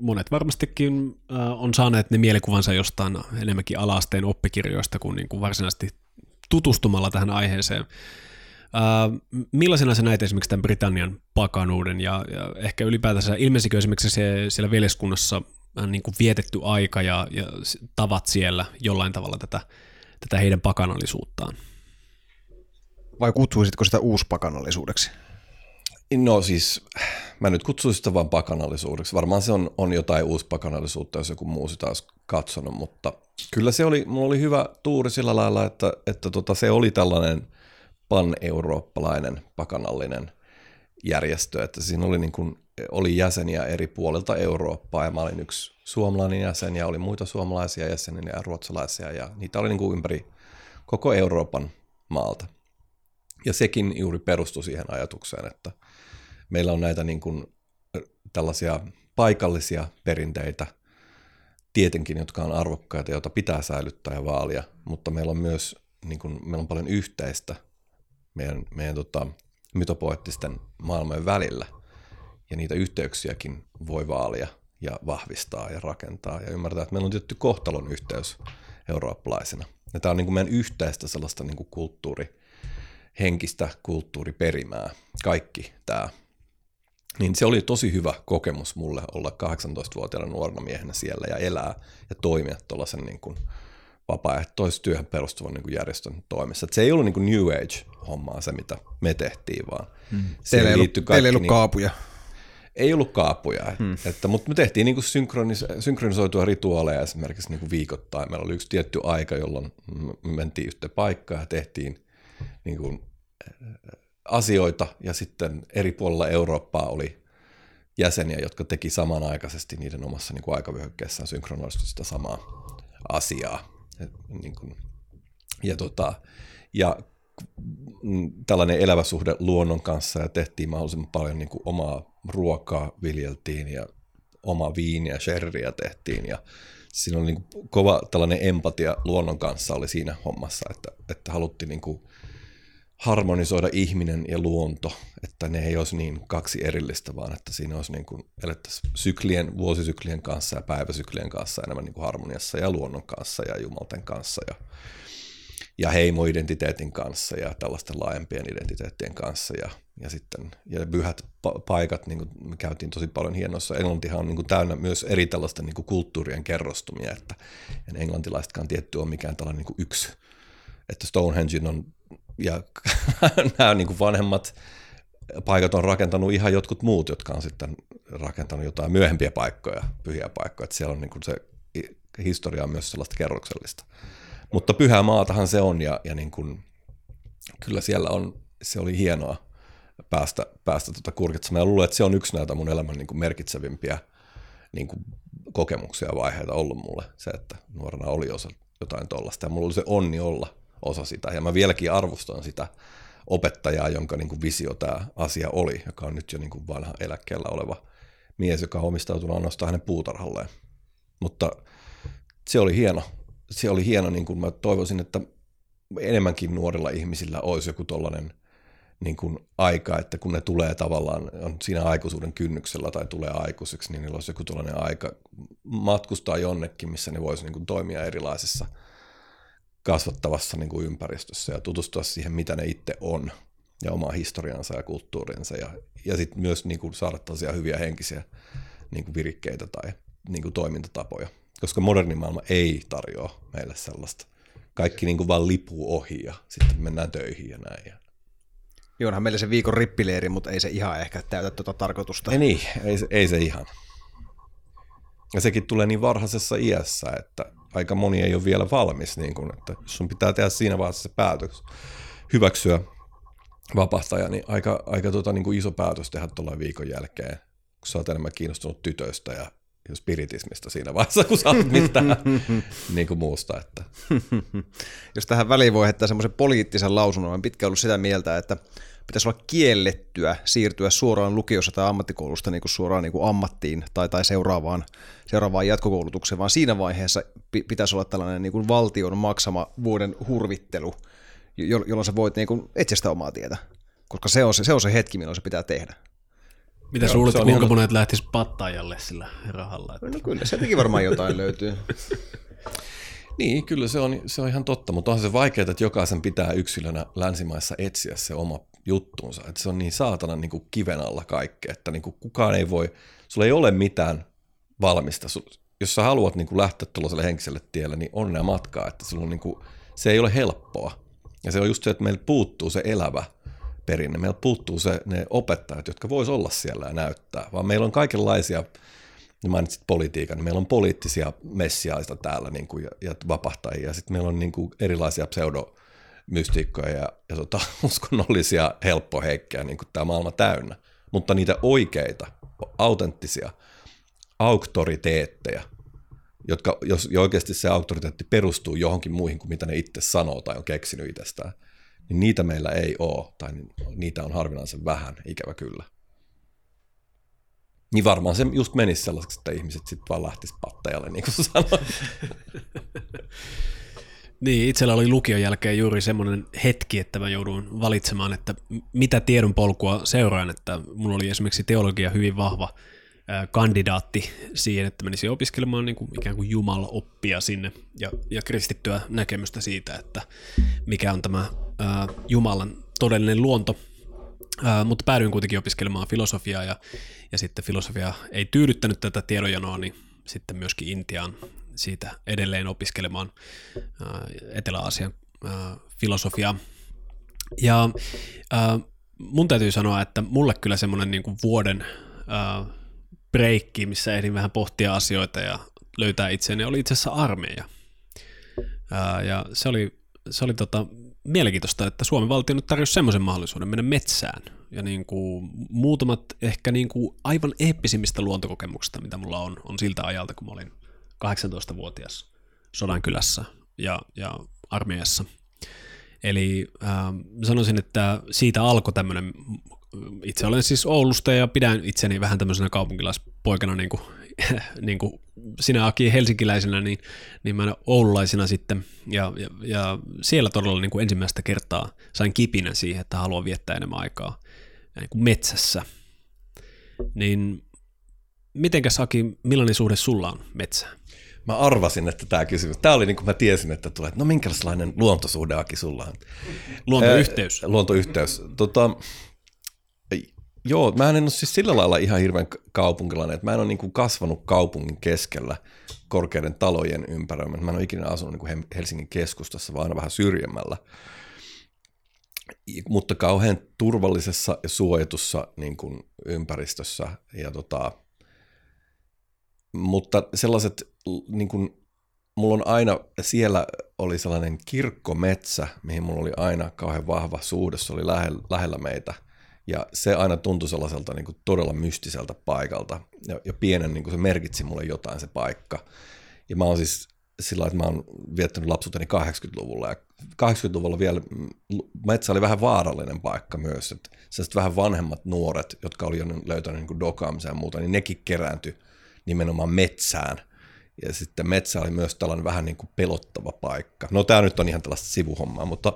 [SPEAKER 3] monet varmastikin on saaneet ne mielikuvansa jostain enemmänkin alaasteen oppikirjoista kuin, niin kuin varsinaisesti tutustumalla tähän aiheeseen. Millaisena sä näet esimerkiksi tämän Britannian pakanuuden ja, ja ehkä ylipäätänsä ilmeisikö esimerkiksi se siellä veljeskunnassa niin kuin vietetty aika ja, ja tavat siellä jollain tavalla tätä tätä heidän pakanallisuuttaan.
[SPEAKER 1] Vai kutsuisitko sitä uuspakanallisuudeksi?
[SPEAKER 2] No siis, mä nyt kutsuisin sitä vain pakanallisuudeksi. Varmaan se on, on jotain uuspakanallisuutta, jos joku muu sitä olisi katsonut, mutta kyllä se oli, mulla oli hyvä tuuri sillä lailla, että, että tota, se oli tällainen pan-eurooppalainen pakanallinen järjestö, että siinä oli, niin kuin, oli jäseniä eri puolilta Eurooppaa ja mä olin yksi suomalainen jäsen ja oli muita suomalaisia jäseniä ja ruotsalaisia ja niitä oli niin kuin ympäri koko Euroopan maalta. Ja sekin juuri perustui siihen ajatukseen, että meillä on näitä niin kuin tällaisia paikallisia perinteitä, tietenkin, jotka on arvokkaita, joita pitää säilyttää ja vaalia, mutta meillä on myös niin kuin, meillä on paljon yhteistä meidän, meidän tota, mytopoettisten maailmojen välillä, ja niitä yhteyksiäkin voi vaalia – ja vahvistaa ja rakentaa ja ymmärtää, että meillä on tietty kohtalon yhteys eurooppalaisena. Ja tämä on niin kuin meidän yhteistä sellaista niin kuin kulttuuri, henkistä kulttuuriperimää, kaikki tämä. Niin se oli tosi hyvä kokemus mulle olla 18-vuotiaana nuorena miehenä siellä ja elää ja toimia tuollaisen niin kuin vapaaehtoistyöhön perustuvan niin kuin järjestön toimessa. Et se ei ollut niin kuin New Age-hommaa se, mitä me tehtiin, vaan
[SPEAKER 1] hmm. se teillä ollut, teillä ei ollut niin, kaapuja
[SPEAKER 2] ei ollut kaapuja, hmm. että, mutta me tehtiin niin kuin synkronis- synkronisoitua rituaaleja esimerkiksi niin kuin viikoittain. Meillä oli yksi tietty aika, jolloin me mentiin yhteen paikkaan ja tehtiin niin kuin asioita ja sitten eri puolilla Eurooppaa oli jäseniä, jotka teki samanaikaisesti niiden omassa niin kuin aikavyöhykkeessään synkronoistu sitä samaa asiaa. Et, niin kuin, ja, tota, ja tällainen elävä suhde luonnon kanssa ja tehtiin mahdollisimman paljon niin kuin omaa ruokaa viljeltiin ja oma viini ja sherriä tehtiin. Ja siinä oli niin kuin kova tällainen empatia luonnon kanssa oli siinä hommassa, että, että haluttiin niin kuin harmonisoida ihminen ja luonto, että ne ei olisi niin kaksi erillistä, vaan että siinä olisi niin kuin syklien, vuosisyklien kanssa ja päiväsyklien kanssa enemmän niin kuin harmoniassa ja luonnon kanssa ja jumalten kanssa ja, ja heimoidentiteetin kanssa ja tällaisten laajempien identiteettien kanssa ja, ja sitten ja pyhät pa- paikat, niin kuin me käytiin tosi paljon hienossa. Englantihan on niin kuin täynnä myös eri tällaisten niin kuin kulttuurien kerrostumia, että en englantilaisetkaan tietty ole mikään tällainen niin kuin yksi, että Stonehenge on ja nämä niin kuin vanhemmat paikat on rakentanut ihan jotkut muut, jotka on sitten rakentanut jotain myöhempiä paikkoja, pyhiä paikkoja. Että siellä on niin kuin se historia on myös sellaista kerroksellista. Mutta pyhää maatahan se on ja, ja niin kuin, kyllä siellä on, se oli hienoa päästä, päästä tuota kurkitsemaan. Ja luulen, että se on yksi näitä mun elämän niin kuin merkitsevimpiä niin kuin kokemuksia ja vaiheita ollut mulle. Se, että nuorena oli osa jotain tuollaista ja mulla oli se onni olla osa sitä. Ja mä vieläkin arvostan sitä opettajaa, jonka niin kuin visio tämä asia oli, joka on nyt jo niin kuin vanha eläkkeellä oleva mies, joka on omistautunut annostaa hänen puutarhalleen. Mutta se oli hieno. Se oli hieno, niin kuin mä toivoisin, että enemmänkin nuorilla ihmisillä olisi joku tollainen niin kuin aika, että kun ne tulee tavallaan, on siinä aikuisuuden kynnyksellä tai tulee aikuiseksi, niin niillä olisi joku tällainen aika matkustaa jonnekin, missä ne voisi niin kuin toimia erilaisissa – kasvattavassa niin kuin ympäristössä ja tutustua siihen, mitä ne itse on ja omaa historiansa ja kulttuurinsa ja, ja sitten myös niin kuin saada hyviä henkisiä niin kuin virikkeitä tai niin kuin toimintatapoja, koska moderni maailma ei tarjoa meille sellaista. Kaikki niin kuin vaan lipuu ohi ja sitten mennään töihin ja näin.
[SPEAKER 1] Joo, onhan meillä se viikon rippileeri, mutta ei se ihan ehkä täytä tuota tarkoitusta.
[SPEAKER 2] Ei niin, ei se, ei se ihan. Ja sekin tulee niin varhaisessa iässä, että aika moni ei ole vielä valmis, niin kun, että sun pitää tehdä siinä vaiheessa se päätös, hyväksyä vapahtaja, niin aika, aika tota, niin kuin iso päätös tehdä tuolla viikon jälkeen, kun sä oot enemmän kiinnostunut tytöistä ja spiritismista siinä vaiheessa, kun sä oot mitään niin kuin muusta. Että.
[SPEAKER 1] Jos tähän väliin voi heittää semmoisen poliittisen lausunnon, olen pitkään ollut sitä mieltä, että pitäisi olla kiellettyä siirtyä suoraan lukiossa tai ammattikoulusta niin kuin suoraan niin kuin ammattiin tai, tai seuraavaan, seuraavaan jatkokoulutukseen, vaan siinä vaiheessa pitäisi olla tällainen niin kuin valtion maksama vuoden hurvittelu, jolloin sä voit niin kuin etsiä sitä omaa tietä, koska se on se, se, on se hetki, milloin se pitää tehdä.
[SPEAKER 3] Mitä Joo, luulet, kuinka monet lähtis pattajalle sillä rahalla?
[SPEAKER 1] Että... No kyllä, sieltäkin varmaan jotain löytyy.
[SPEAKER 2] Niin, kyllä se on, se on ihan totta, mutta on se vaikeaa, että jokaisen pitää yksilönä länsimaissa etsiä se oma juttuunsa. Että se on niin saatana niin kuin kiven alla kaikkea, että niin kuin kukaan ei voi, sulla ei ole mitään valmista. Jos sä haluat niin kuin lähteä tuollaiselle henkiselle tielle, niin onnea matkaa, että sulla on niin kuin, se ei ole helppoa. Ja se on just se, että meillä puuttuu se elävä perinne. Meillä puuttuu se, ne opettajat, jotka vois olla siellä ja näyttää, vaan meillä on kaikenlaisia, niin mainitsit politiikan, niin meillä on poliittisia messiaista täällä niin kuin, ja, ja vapahtajia, sitten meillä on niin kuin erilaisia pseudo mystiikkoja ja, ja tota, uskonnollisia helppoheikkejä, niin kuin tämä maailma täynnä. Mutta niitä oikeita, autenttisia auktoriteetteja, jotka, jos oikeasti se auktoriteetti perustuu johonkin muihin kuin mitä ne itse sanoo tai on keksinyt itsestään, niin niitä meillä ei ole, tai niitä on harvinaisen vähän, ikävä kyllä. Niin varmaan se just menisi sellaiseksi, että ihmiset sitten vaan lähtisivät pattajalle, niin kuin sanoin.
[SPEAKER 3] Niin, itsellä oli lukion jälkeen juuri semmoinen hetki, että mä jouduin valitsemaan, että mitä tiedon polkua seuraan, että mulla oli esimerkiksi teologia hyvin vahva kandidaatti siihen, että menisin opiskelemaan niin kuin ikään kuin Jumala-oppia sinne ja, ja kristittyä näkemystä siitä, että mikä on tämä ää, Jumalan todellinen luonto. Ää, mutta päädyin kuitenkin opiskelemaan filosofiaa ja, ja sitten filosofia ei tyydyttänyt tätä tiedonjanoa, niin sitten myöskin Intiaan siitä edelleen opiskelemaan Etelä-Aasian filosofiaa. Ja mun täytyy sanoa, että mulle kyllä semmoinen niin kuin vuoden breikki, missä ehdin vähän pohtia asioita ja löytää itseäni, oli itse asiassa armeija. Ja se oli, se oli tota, mielenkiintoista, että Suomen valtio nyt tarjosi semmoisen mahdollisuuden mennä metsään. Ja niin kuin muutamat ehkä niin kuin aivan eeppisimmistä luontokokemuksista, mitä mulla on, on siltä ajalta, kun mä olin 18-vuotias Sodankylässä ja, ja armeijassa. Eli äh, sanoisin, että siitä alkoi tämmöinen, itse olen siis Oulusta ja pidän itseni vähän tämmöisenä kaupunkilaispoikana niin kuin, niin kuin sinä Aki helsinkiläisenä, niin, niin mä oululaisena sitten, ja, ja, ja siellä todella niin kuin ensimmäistä kertaa sain kipinä siihen, että haluan viettää enemmän aikaa niin kuin metsässä. Niin mitenkäs Aki, millainen suhde sulla on metsään?
[SPEAKER 2] Mä arvasin, että tämä kysymys, tämä oli niin kuin mä tiesin, että tulee, että no minkälainen luontosuhde Aki sulla on?
[SPEAKER 3] Luontoyhteys.
[SPEAKER 2] Ää, luontoyhteys. Tota, joo, mä en ole siis sillä lailla ihan hirveän kaupunkilainen, että mä en ole niin kuin kasvanut kaupungin keskellä korkeiden talojen ympärillä. Mä en ole ikinä asunut niin Helsingin keskustassa, vaan aina vähän syrjemmällä. Mutta kauhean turvallisessa ja suojatussa niin kuin ympäristössä. Ja tota, mutta sellaiset, niin kuin, mulla on aina, siellä oli sellainen kirkkometsä, mihin mulla oli aina kauhean vahva suhde, se oli lähellä, lähellä meitä. Ja se aina tuntui sellaiselta niin kuin todella mystiseltä paikalta. Ja, ja pienen niin kuin se merkitsi mulle jotain se paikka. Ja mä oon siis sillä että mä oon viettänyt lapsuuteni 80-luvulla. Ja 80-luvulla vielä metsä oli vähän vaarallinen paikka myös. Että sellaiset vähän vanhemmat nuoret, jotka oli jo löytänyt niin dokaamisen ja muuta, niin nekin kerääntyi nimenomaan metsään. Ja sitten metsä oli myös tällainen vähän niin kuin pelottava paikka. No tämä nyt on ihan tällaista sivuhommaa, mutta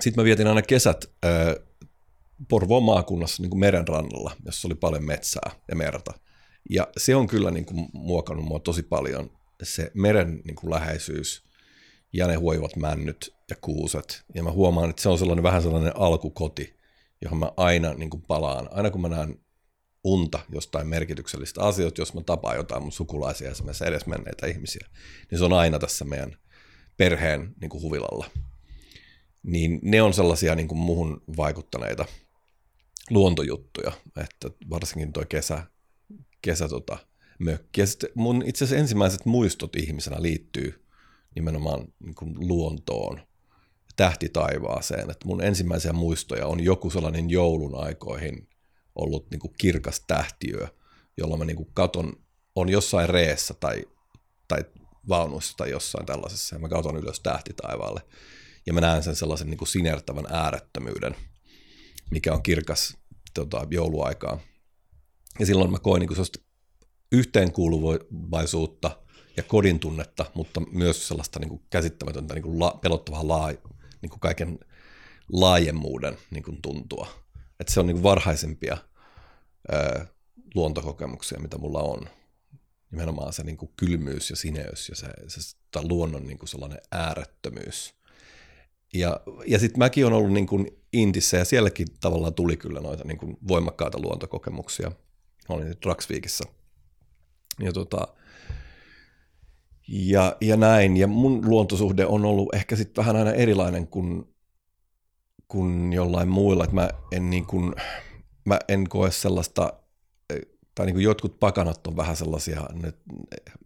[SPEAKER 2] sitten mä vietin aina kesät Porvoon maakunnassa niin kuin merenrannalla, jossa oli paljon metsää ja merta. Ja se on kyllä niin kuin muokannut mua tosi paljon, se meren niin kuin läheisyys ja ne huojuvat männyt ja kuuset. Ja mä huomaan, että se on sellainen vähän sellainen alkukoti, johon mä aina niin kuin palaan. Aina kun mä näen unta jostain merkityksellistä asioista, jos mä tapaan jotain mun sukulaisia, esimerkiksi edesmenneitä ihmisiä, niin se on aina tässä meidän perheen niin kuin huvilalla. Niin ne on sellaisia niin kuin muhun vaikuttaneita luontojuttuja, että varsinkin tuo kesä, kesä tota, mökki. Ja sitten mun itse asiassa ensimmäiset muistot ihmisenä liittyy nimenomaan niin kuin luontoon, tähti taivaaseen. Että mun ensimmäisiä muistoja on joku sellainen joulun aikoihin ollut niin kuin kirkas tähtiö, jolla mä niin kuin katon, on jossain reessä tai, tai vaunuissa tai jossain tällaisessa, ja mä katon ylös tähtitaivaalle, ja mä näen sen sellaisen niin kuin sinertävän äärettömyyden, mikä on kirkas tota, jouluaikaa. Ja silloin mä koin niin kuin yhteenkuuluvaisuutta ja kodin tunnetta, mutta myös sellaista niin kuin käsittämätöntä, niin kuin la, pelottavaa laa, niin kuin kaiken laajemmuuden niin kuin tuntua että se on niin varhaisempia ää, luontokokemuksia, mitä mulla on. Nimenomaan se niin kuin kylmyys ja sineys ja se, se tai luonnon niin kuin sellainen äärettömyys. Ja, ja sitten mäkin on ollut niin kuin Intissä ja sielläkin tavallaan tuli kyllä noita niin kuin voimakkaita luontokokemuksia. Olin Dragsvikissä. Ja, tota, ja, ja näin. Ja mun luontosuhde on ollut ehkä sitten vähän aina erilainen kuin kuin jollain muilla, että mä en, niin kuin, mä en koe sellaista, tai niin kuin jotkut pakanat on vähän sellaisia, ne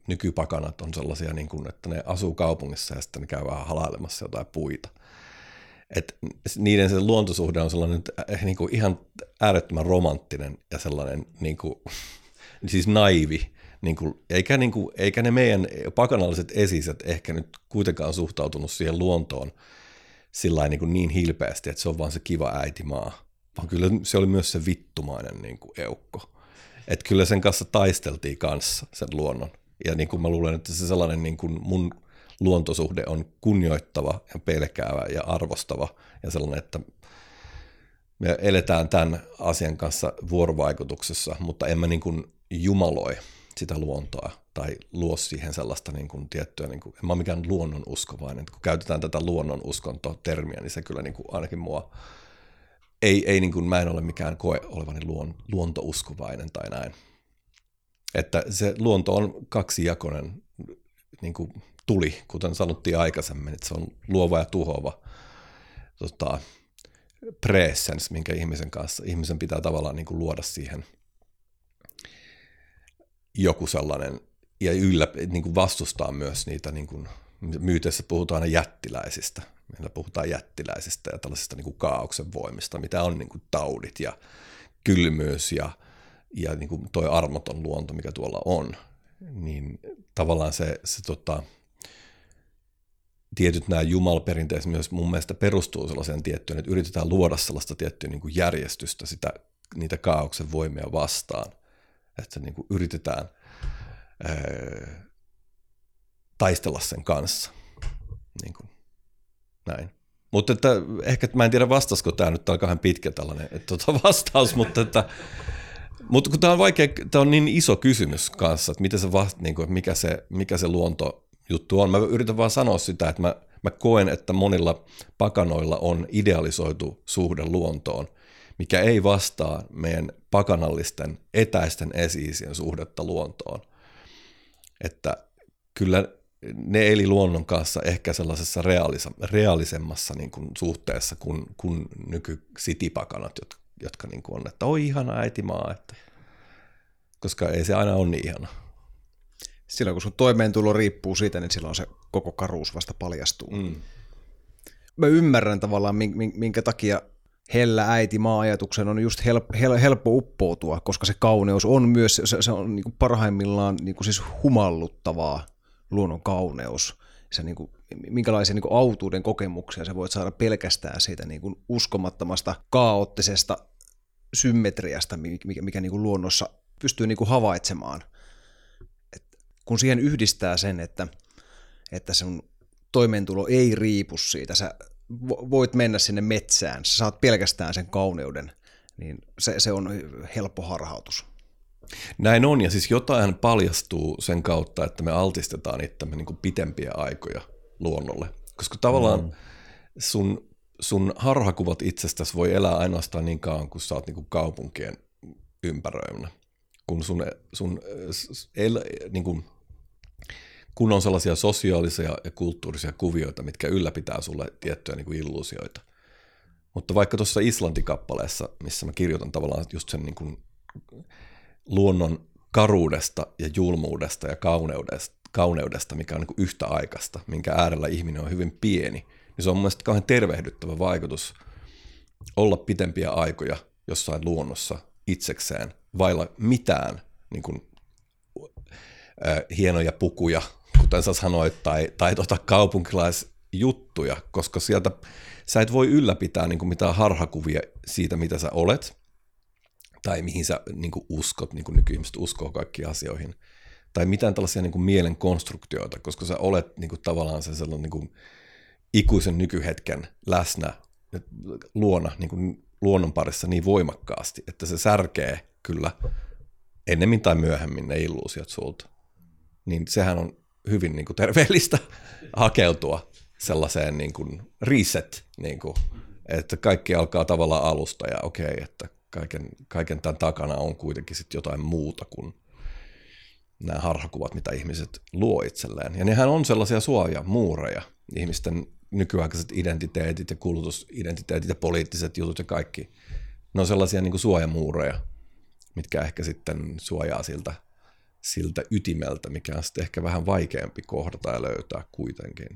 [SPEAKER 2] nykypakanat on sellaisia, niin kuin, että ne asuu kaupungissa ja sitten ne käy vähän halailemassa jotain puita. Et niiden se luontosuhde on sellainen eh, niin kuin ihan äärettömän romanttinen ja sellainen niin kuin, siis naivi, niin kuin, eikä, niin kuin, eikä ne meidän pakanalliset esiset ehkä nyt kuitenkaan suhtautunut siihen luontoon sillä niin, kuin niin hilpeästi, että se on vaan se kiva äitimaa, vaan kyllä se oli myös se vittumainen niin kuin eukko. Että kyllä sen kanssa taisteltiin kanssa sen luonnon. Ja niin kuin mä luulen, että se sellainen niin kuin mun luontosuhde on kunnioittava ja pelkäävä ja arvostava ja sellainen, että me eletään tämän asian kanssa vuorovaikutuksessa, mutta en mä niin kuin jumaloi sitä luontoa tai luo siihen sellaista niin kuin tiettyä, niin kuin, en mä ole mikään luonnon uskovainen, kun käytetään tätä luonnon uskonto-termiä, niin se kyllä niin kuin ainakin mua, ei, ei niin kuin, mä en ole mikään koe olevani luon, luontouskovainen tai näin. Että se luonto on kaksijakoinen niin kuin tuli, kuten sanottiin aikaisemmin, että se on luova ja tuhoava tota, presence, minkä ihmisen kanssa, ihmisen pitää tavallaan niin kuin luoda siihen – joku sellainen, ja yllä, niin kuin vastustaa myös niitä, niin kuin, myyteissä puhutaan aina jättiläisistä, meillä puhutaan jättiläisistä ja tällaisista niin kuin kaauksen voimista, mitä on niin kuin taudit ja kylmyys ja, ja niin kuin toi armoton luonto, mikä tuolla on, niin tavallaan se, se tota, tietyt nämä jumalperinteet myös mun mielestä perustuu sellaiseen tiettyyn, että yritetään luoda sellaista tiettyä niin kuin järjestystä sitä, niitä kaauksen voimia vastaan – että niin kuin yritetään ää, taistella sen kanssa. Niin kuin, näin. Mutta että ehkä mä en tiedä vastasko tämä nyt, tämä on kahden pitkä tällainen että, tuota, vastaus, mutta että mutta kun tämä on vaikea, tämä on niin iso kysymys kanssa, että, miten se vast, niin kuin, mikä, se, mikä se luontojuttu on. Mä yritän vaan sanoa sitä, että mä, mä koen, että monilla pakanoilla on idealisoitu suhde luontoon, mikä ei vastaa meidän pakanallisten etäisten esiisien suhdetta luontoon. Että kyllä ne eli luonnon kanssa ehkä sellaisessa reaalisemmassa niin kuin suhteessa kuin, kuin nyky-sitipakanat, jotka, jotka niin kuin on, että oi ihana äitimaa, että, koska ei se aina ole niin ihana.
[SPEAKER 1] Silloin kun sun toimeentulo riippuu siitä, niin silloin se koko karuus vasta paljastuu. Mm. Mä ymmärrän tavallaan, minkä takia hellä äiti maa-ajatuksen on just help, hel, helppo uppoutua, koska se kauneus on myös, se, se on niin parhaimmillaan niin siis humalluttavaa luonnon kauneus. Se niin kuin, minkälaisia niin autuuden kokemuksia sä voit saada pelkästään siitä niin kuin uskomattomasta kaoottisesta symmetriasta, mikä, mikä niin kuin luonnossa pystyy niin kuin havaitsemaan. Kun siihen yhdistää sen, että, että sun toimeentulo ei riipu siitä, sä voit mennä sinne metsään, sä saat pelkästään sen kauneuden, niin se, se on helppo harhautus.
[SPEAKER 2] Näin on, ja siis jotain paljastuu sen kautta, että me altistetaan itsemme niin kuin pitempiä aikoja luonnolle. Koska tavallaan mm. sun, sun harhakuvat itsestäsi voi elää ainoastaan niin kauan, kun sä oot niin kuin kaupunkien ympäröimänä. Kun sun, sun el, niin kuin, kun on sellaisia sosiaalisia ja kulttuurisia kuvioita, mitkä ylläpitää sulle tiettyjä niin kuin illuusioita. Mutta vaikka tuossa Islanti-kappaleessa, missä mä kirjoitan tavallaan just sen niin kuin luonnon karuudesta ja julmuudesta ja kauneudesta, kauneudesta mikä on niin kuin yhtä aikaista, minkä äärellä ihminen on hyvin pieni, niin se on mielestäni kauhean tervehdyttävä vaikutus olla pitempiä aikoja jossain luonnossa itsekseen, vailla mitään niin kuin, äh, hienoja pukuja, kuten sä sanoit, tai, tai tota kaupunkilaisjuttuja, koska sieltä sä et voi ylläpitää niin kuin mitään harhakuvia siitä, mitä sä olet, tai mihin sä niin kuin uskot, niin kuin nykyihmiset uskoo kaikkiin asioihin, tai mitään tällaisia niin kuin mielen konstruktioita, koska sä olet niin kuin tavallaan se sellainen niin kuin ikuisen nykyhetken läsnä luona, niin kuin luonnon parissa niin voimakkaasti, että se särkee kyllä ennemmin tai myöhemmin ne illuusiot sulta. Niin sehän on hyvin niin kuin terveellistä hakeutua sellaiseen niin kuin reset, niin kuin, että kaikki alkaa tavallaan alusta ja okei, okay, että kaiken, kaiken tämän takana on kuitenkin sit jotain muuta kuin nämä harhakuvat, mitä ihmiset luo itselleen. Ja nehän on sellaisia suoja, muureja, ihmisten nykyaikaiset identiteetit ja kulutusidentiteetit ja poliittiset jutut ja kaikki. Ne on sellaisia niin kuin suojamuureja, mitkä ehkä sitten suojaa siltä, siltä ytimeltä, mikä on sitten ehkä vähän vaikeampi kohdata ja löytää kuitenkin.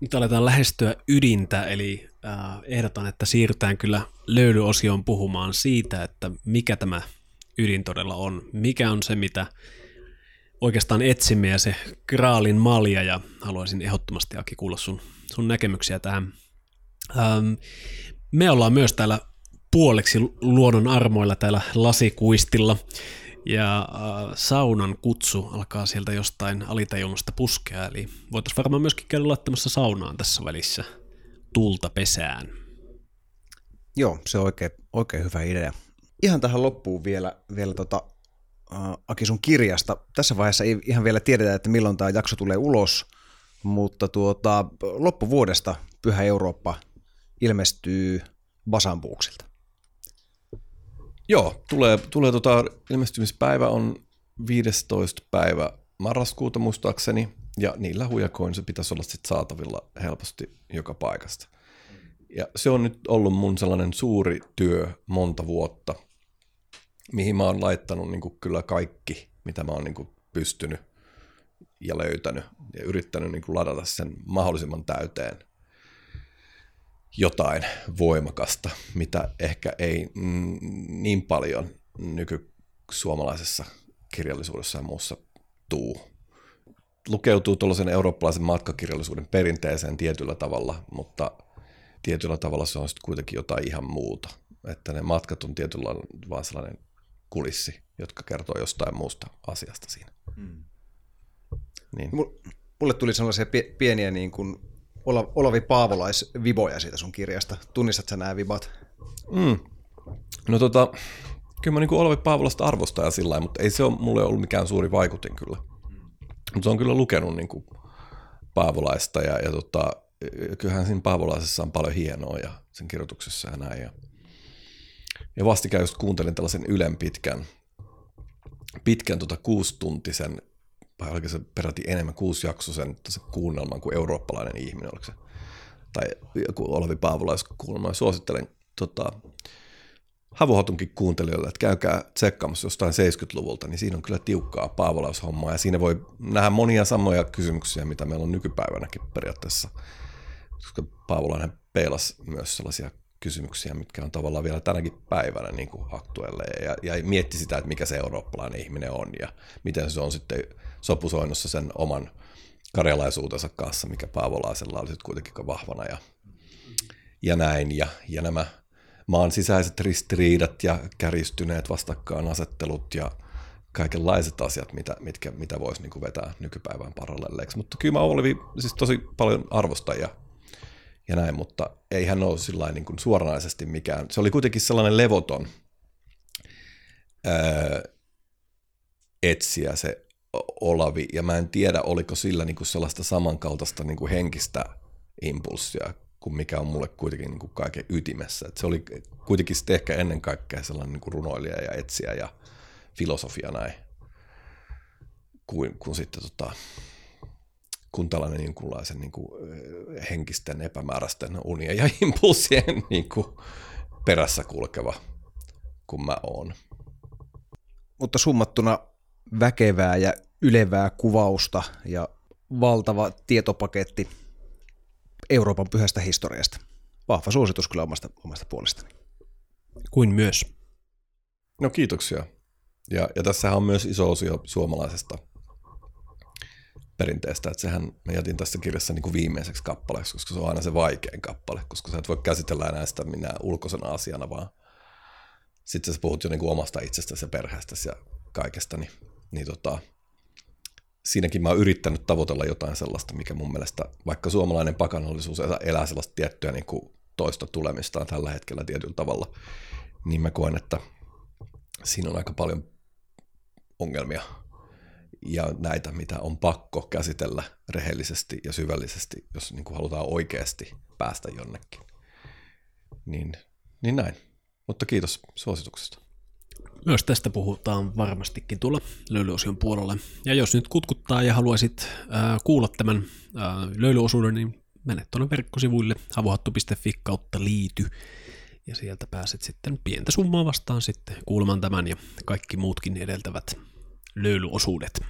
[SPEAKER 3] Nyt aletaan lähestyä ydintä, eli äh, ehdotan, että siirrytään kyllä löydyosioon puhumaan siitä, että mikä tämä ydin todella on. Mikä on se, mitä oikeastaan etsimme ja se kraalin malja, ja haluaisin ehdottomasti Aki kuulla sun, sun näkemyksiä tähän. Ähm, me ollaan myös täällä puoleksi luonnon armoilla täällä lasikuistilla, ja äh, saunan kutsu alkaa sieltä jostain alitajunnasta puskea, eli voitaisiin varmaan myöskin käydä laittamassa saunaan tässä välissä tulta pesään.
[SPEAKER 1] Joo, se on oikein, oikein hyvä idea. Ihan tähän loppuun vielä, vielä tota, äh, Aki sun kirjasta. Tässä vaiheessa ei ihan vielä tiedetä, että milloin tämä jakso tulee ulos, mutta tuota, loppuvuodesta Pyhä Eurooppa ilmestyy Basambuuksilta.
[SPEAKER 2] Joo, tulee, tulee tota, ilmestymispäivä on 15. päivä marraskuuta muistaakseni, ja niillä hujakoin se pitäisi olla sit saatavilla helposti joka paikasta. Ja se on nyt ollut mun sellainen suuri työ monta vuotta, mihin mä oon laittanut niin kuin kyllä kaikki, mitä mä oon niin kuin pystynyt ja löytänyt ja yrittänyt niin kuin ladata sen mahdollisimman täyteen jotain voimakasta, mitä ehkä ei niin paljon nykysuomalaisessa kirjallisuudessa ja muussa tuu. Lukeutuu tuollaisen eurooppalaisen matkakirjallisuuden perinteeseen tietyllä tavalla, mutta tietyllä tavalla se on sitten kuitenkin jotain ihan muuta. Että ne matkat on tietyllä vaan sellainen kulissi, jotka kertoo jostain muusta asiasta siinä. Mm. Niin.
[SPEAKER 1] Mulle tuli sellaisia pieniä niin kuin Olavi Paavolais-viboja siitä sun kirjasta. Tunnistat sä nämä vibat?
[SPEAKER 2] Mm. No tota, kyllä mä niin Olavi Paavolasta arvostaa sillä mutta ei se ole mulle ollut mikään suuri vaikutin kyllä. Mutta on kyllä lukenut niin Paavolaista ja, ja tota, kyllähän siinä Paavolaisessa on paljon hienoa ja sen kirjoituksessa ja näin. Ja, ja vastikään just kuuntelin tällaisen Ylen pitkän, pitkän tota kuustuntisen, vai oliko se peräti enemmän kuusijaksoisen kuunnelman kuin eurooppalainen ihminen, oliko se, tai joku Olavi Paavolais kuunnelma. Suosittelen tota, Havuhatunkin kuuntelijoille, että käykää tsekkaamassa jostain 70-luvulta, niin siinä on kyllä tiukkaa paavolaushommaa. Ja siinä voi nähdä monia samoja kysymyksiä, mitä meillä on nykypäivänäkin periaatteessa, koska Paavolainen peilasi myös sellaisia kysymyksiä, mitkä on tavallaan vielä tänäkin päivänä niin kuin aktuelle ja, ja mietti sitä, että mikä se eurooppalainen ihminen on ja miten se on sitten sopusoinnussa sen oman karjalaisuutensa kanssa, mikä Paavolaisella oli kuitenkin vahvana ja, ja näin. Ja, ja nämä maan sisäiset ristiriidat ja kärjistyneet vastakkainasettelut ja kaikenlaiset asiat, mitä, mitkä, mitä voisi niin vetää nykypäivään parallelleiksi. Mutta kyllä mä olin siis tosi paljon arvostajia ja näin, mutta ei hän ole sillä niin kuin suoranaisesti mikään. Se oli kuitenkin sellainen levoton ää, etsiä se Olavi, ja mä en tiedä, oliko sillä niin kuin sellaista samankaltaista niin kuin henkistä impulssia kuin mikä on mulle kuitenkin niin kuin kaiken ytimessä. Et se oli kuitenkin sitten ehkä ennen kaikkea sellainen niin kuin runoilija ja etsiä ja filosofia näin, kuin, kuin sitten tota, kun tällainen jonkunlaisen niin kuin, henkisten epämääräisten unien ja impulssien niin kuin, perässä kulkeva kuin mä oon.
[SPEAKER 1] Mutta summattuna väkevää ja ylevää kuvausta ja valtava tietopaketti Euroopan pyhästä historiasta. Vahva suositus kyllä omasta, omasta puolestani.
[SPEAKER 3] Kuin myös.
[SPEAKER 2] No kiitoksia. Ja, ja tässähän on myös iso osio suomalaisesta perinteestä, että sehän me jätin tässä kirjassa niin kuin viimeiseksi kappaleeksi, koska se on aina se vaikein kappale, koska sä et voi käsitellä enää sitä minä ulkoisena asiana, vaan sitten sä puhut jo niin kuin omasta itsestäsi ja perheestäsi ja kaikesta, niin, niin tota, siinäkin mä oon yrittänyt tavoitella jotain sellaista, mikä mun mielestä, vaikka suomalainen pakanallisuus elää sellaista tiettyä niin kuin toista tulemistaan tällä hetkellä tietyllä tavalla, niin mä koen, että siinä on aika paljon ongelmia ja näitä, mitä on pakko käsitellä rehellisesti ja syvällisesti, jos niin kuin halutaan oikeasti päästä jonnekin. Niin, niin näin. Mutta kiitos suosituksesta.
[SPEAKER 3] Myös tästä puhutaan varmastikin tuolla löylyosion puolella. Ja jos nyt kutkuttaa ja haluaisit äh, kuulla tämän äh, löylyosuuden, niin mene tuonne verkkosivuille havuhattu.fi kautta liity. Ja sieltä pääset sitten pientä summaa vastaan sitten kuulemaan tämän ja kaikki muutkin edeltävät löylyosuudet.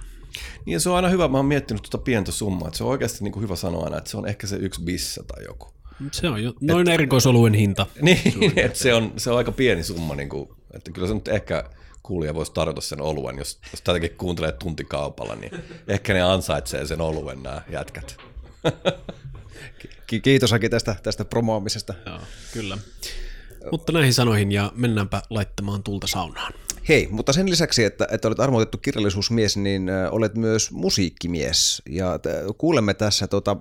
[SPEAKER 2] Niin se on aina hyvä, mä oon miettinyt tuota pientä summaa, että se on oikeasti niin kuin hyvä sanoa aina, että se on ehkä se yksi bissa tai joku.
[SPEAKER 3] Se on jo noin et, erikoisoluen hinta.
[SPEAKER 2] Niin, että se on, se on aika pieni summa, niin kuin, että kyllä se nyt ehkä kuulija voisi tarjota sen oluen, jos, jos tätäkin kuuntelee tuntikaupalla, niin ehkä ne ansaitsee sen oluen nämä jätkät.
[SPEAKER 1] Kiitos Aki tästä, tästä promoamisesta.
[SPEAKER 3] Joo, kyllä. Mutta näihin sanoihin ja mennäänpä laittamaan tulta saunaan.
[SPEAKER 1] Hei, mutta sen lisäksi, että, että olet armoitettu kirjallisuusmies, niin olet myös musiikkimies. Ja kuulemme tässä tuota,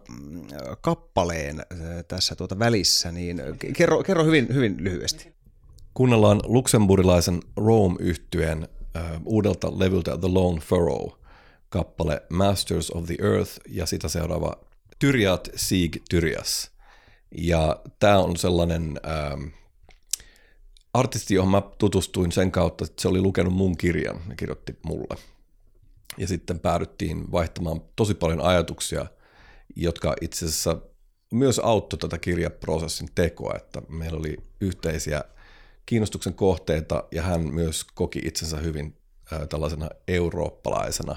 [SPEAKER 1] kappaleen tässä tuota välissä, niin kerro, kerro hyvin, hyvin lyhyesti.
[SPEAKER 2] Kuunnellaan luksemburilaisen rome yhtyeen uh, uudelta levyltä The Lone Furrow kappale Masters of the Earth ja sitä seuraava Tyriat Sieg Tyrias. Ja tämä on sellainen uh, artisti, johon mä tutustuin sen kautta, että se oli lukenut mun kirjan ja kirjoitti mulle. Ja sitten päädyttiin vaihtamaan tosi paljon ajatuksia, jotka itse asiassa myös auttoi tätä kirjaprosessin tekoa, että meillä oli yhteisiä kiinnostuksen kohteita ja hän myös koki itsensä hyvin tällaisena eurooppalaisena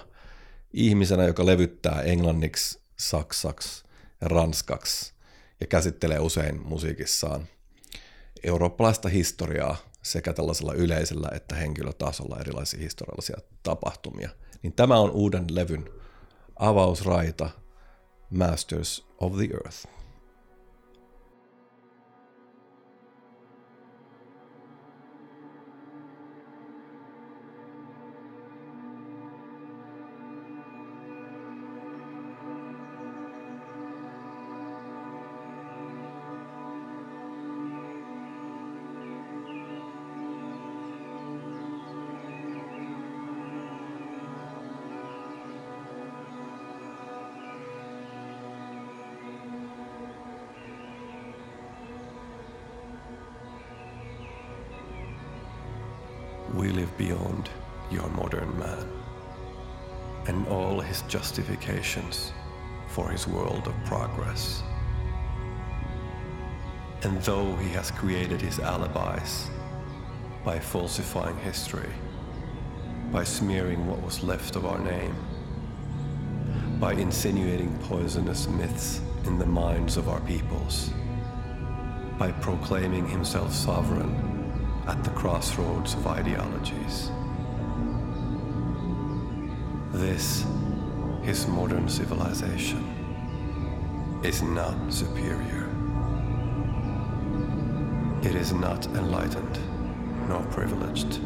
[SPEAKER 2] ihmisenä, joka levyttää englanniksi, saksaksi ja ranskaksi ja käsittelee usein musiikissaan eurooppalaista historiaa sekä tällaisella yleisellä että henkilötasolla erilaisia historiallisia tapahtumia. Niin tämä on uuden levyn avausraita Masters of the Earth. We live beyond your modern man and all his justifications for his world of progress. And though he has created his alibis by falsifying history, by smearing what was left of our name, by insinuating poisonous myths in the minds of our peoples, by proclaiming himself sovereign at the crossroads of ideologies. This, his modern civilization, is not superior. It is not enlightened nor privileged.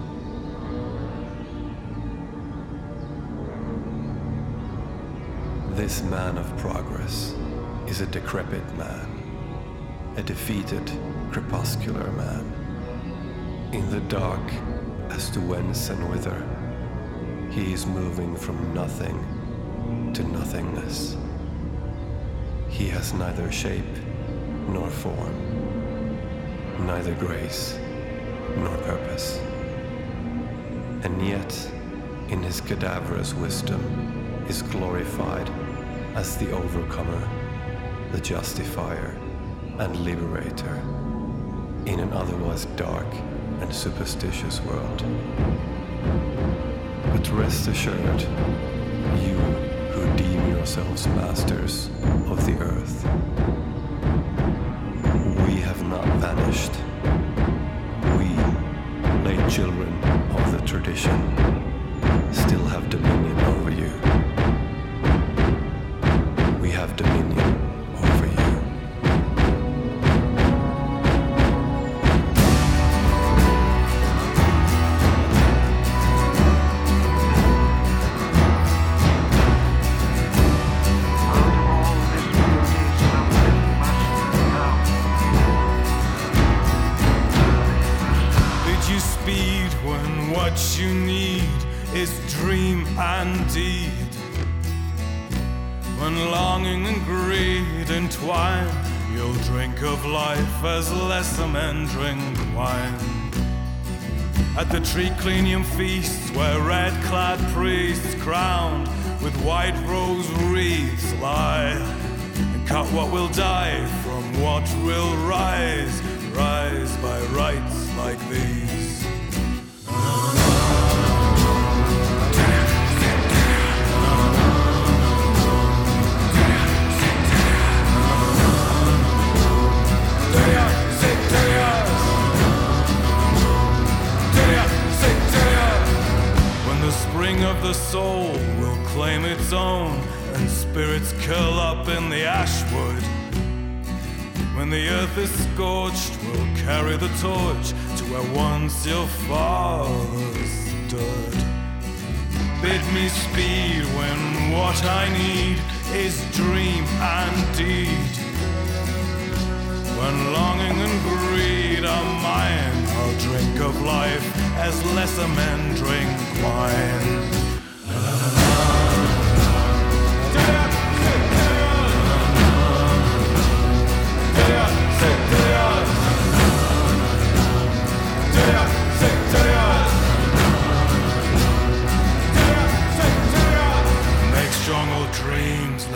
[SPEAKER 2] This man of progress is a decrepit man, a defeated, crepuscular man, in the dark as to whence and whither he is moving from nothing to nothingness. He has neither shape nor form, neither grace nor purpose. And yet, in his cadaverous wisdom, is glorified as the overcomer, the justifier, and liberator in an otherwise dark and superstitious world. But rest assured, you who deem yourselves masters of the earth, we have not vanished. We, late children of the tradition, still have dominion
[SPEAKER 4] cut what will die from what will rise, rise by rights like these. When the spring of the soul will claim its own spirits curl up in the ashwood. When the earth is scorched, we'll carry the torch to where once your father stood. Bid me speed when what I need is dream and deed. When longing and greed are mine, I'll drink of life as lesser men drink wine.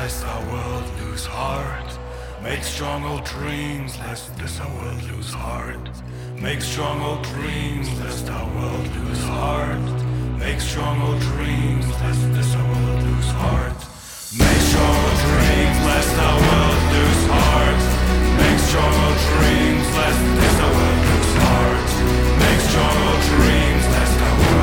[SPEAKER 4] lest our world lose heart. Make strong old dreams, lest this our world lose heart. Make strong old dreams, lest our world lose heart. Make strong old dreams, lest this our world lose heart. Make strong old dreams, lest our world lose heart. Make strong old dreams, lest this our world lose heart. Make strong old dreams, lest our world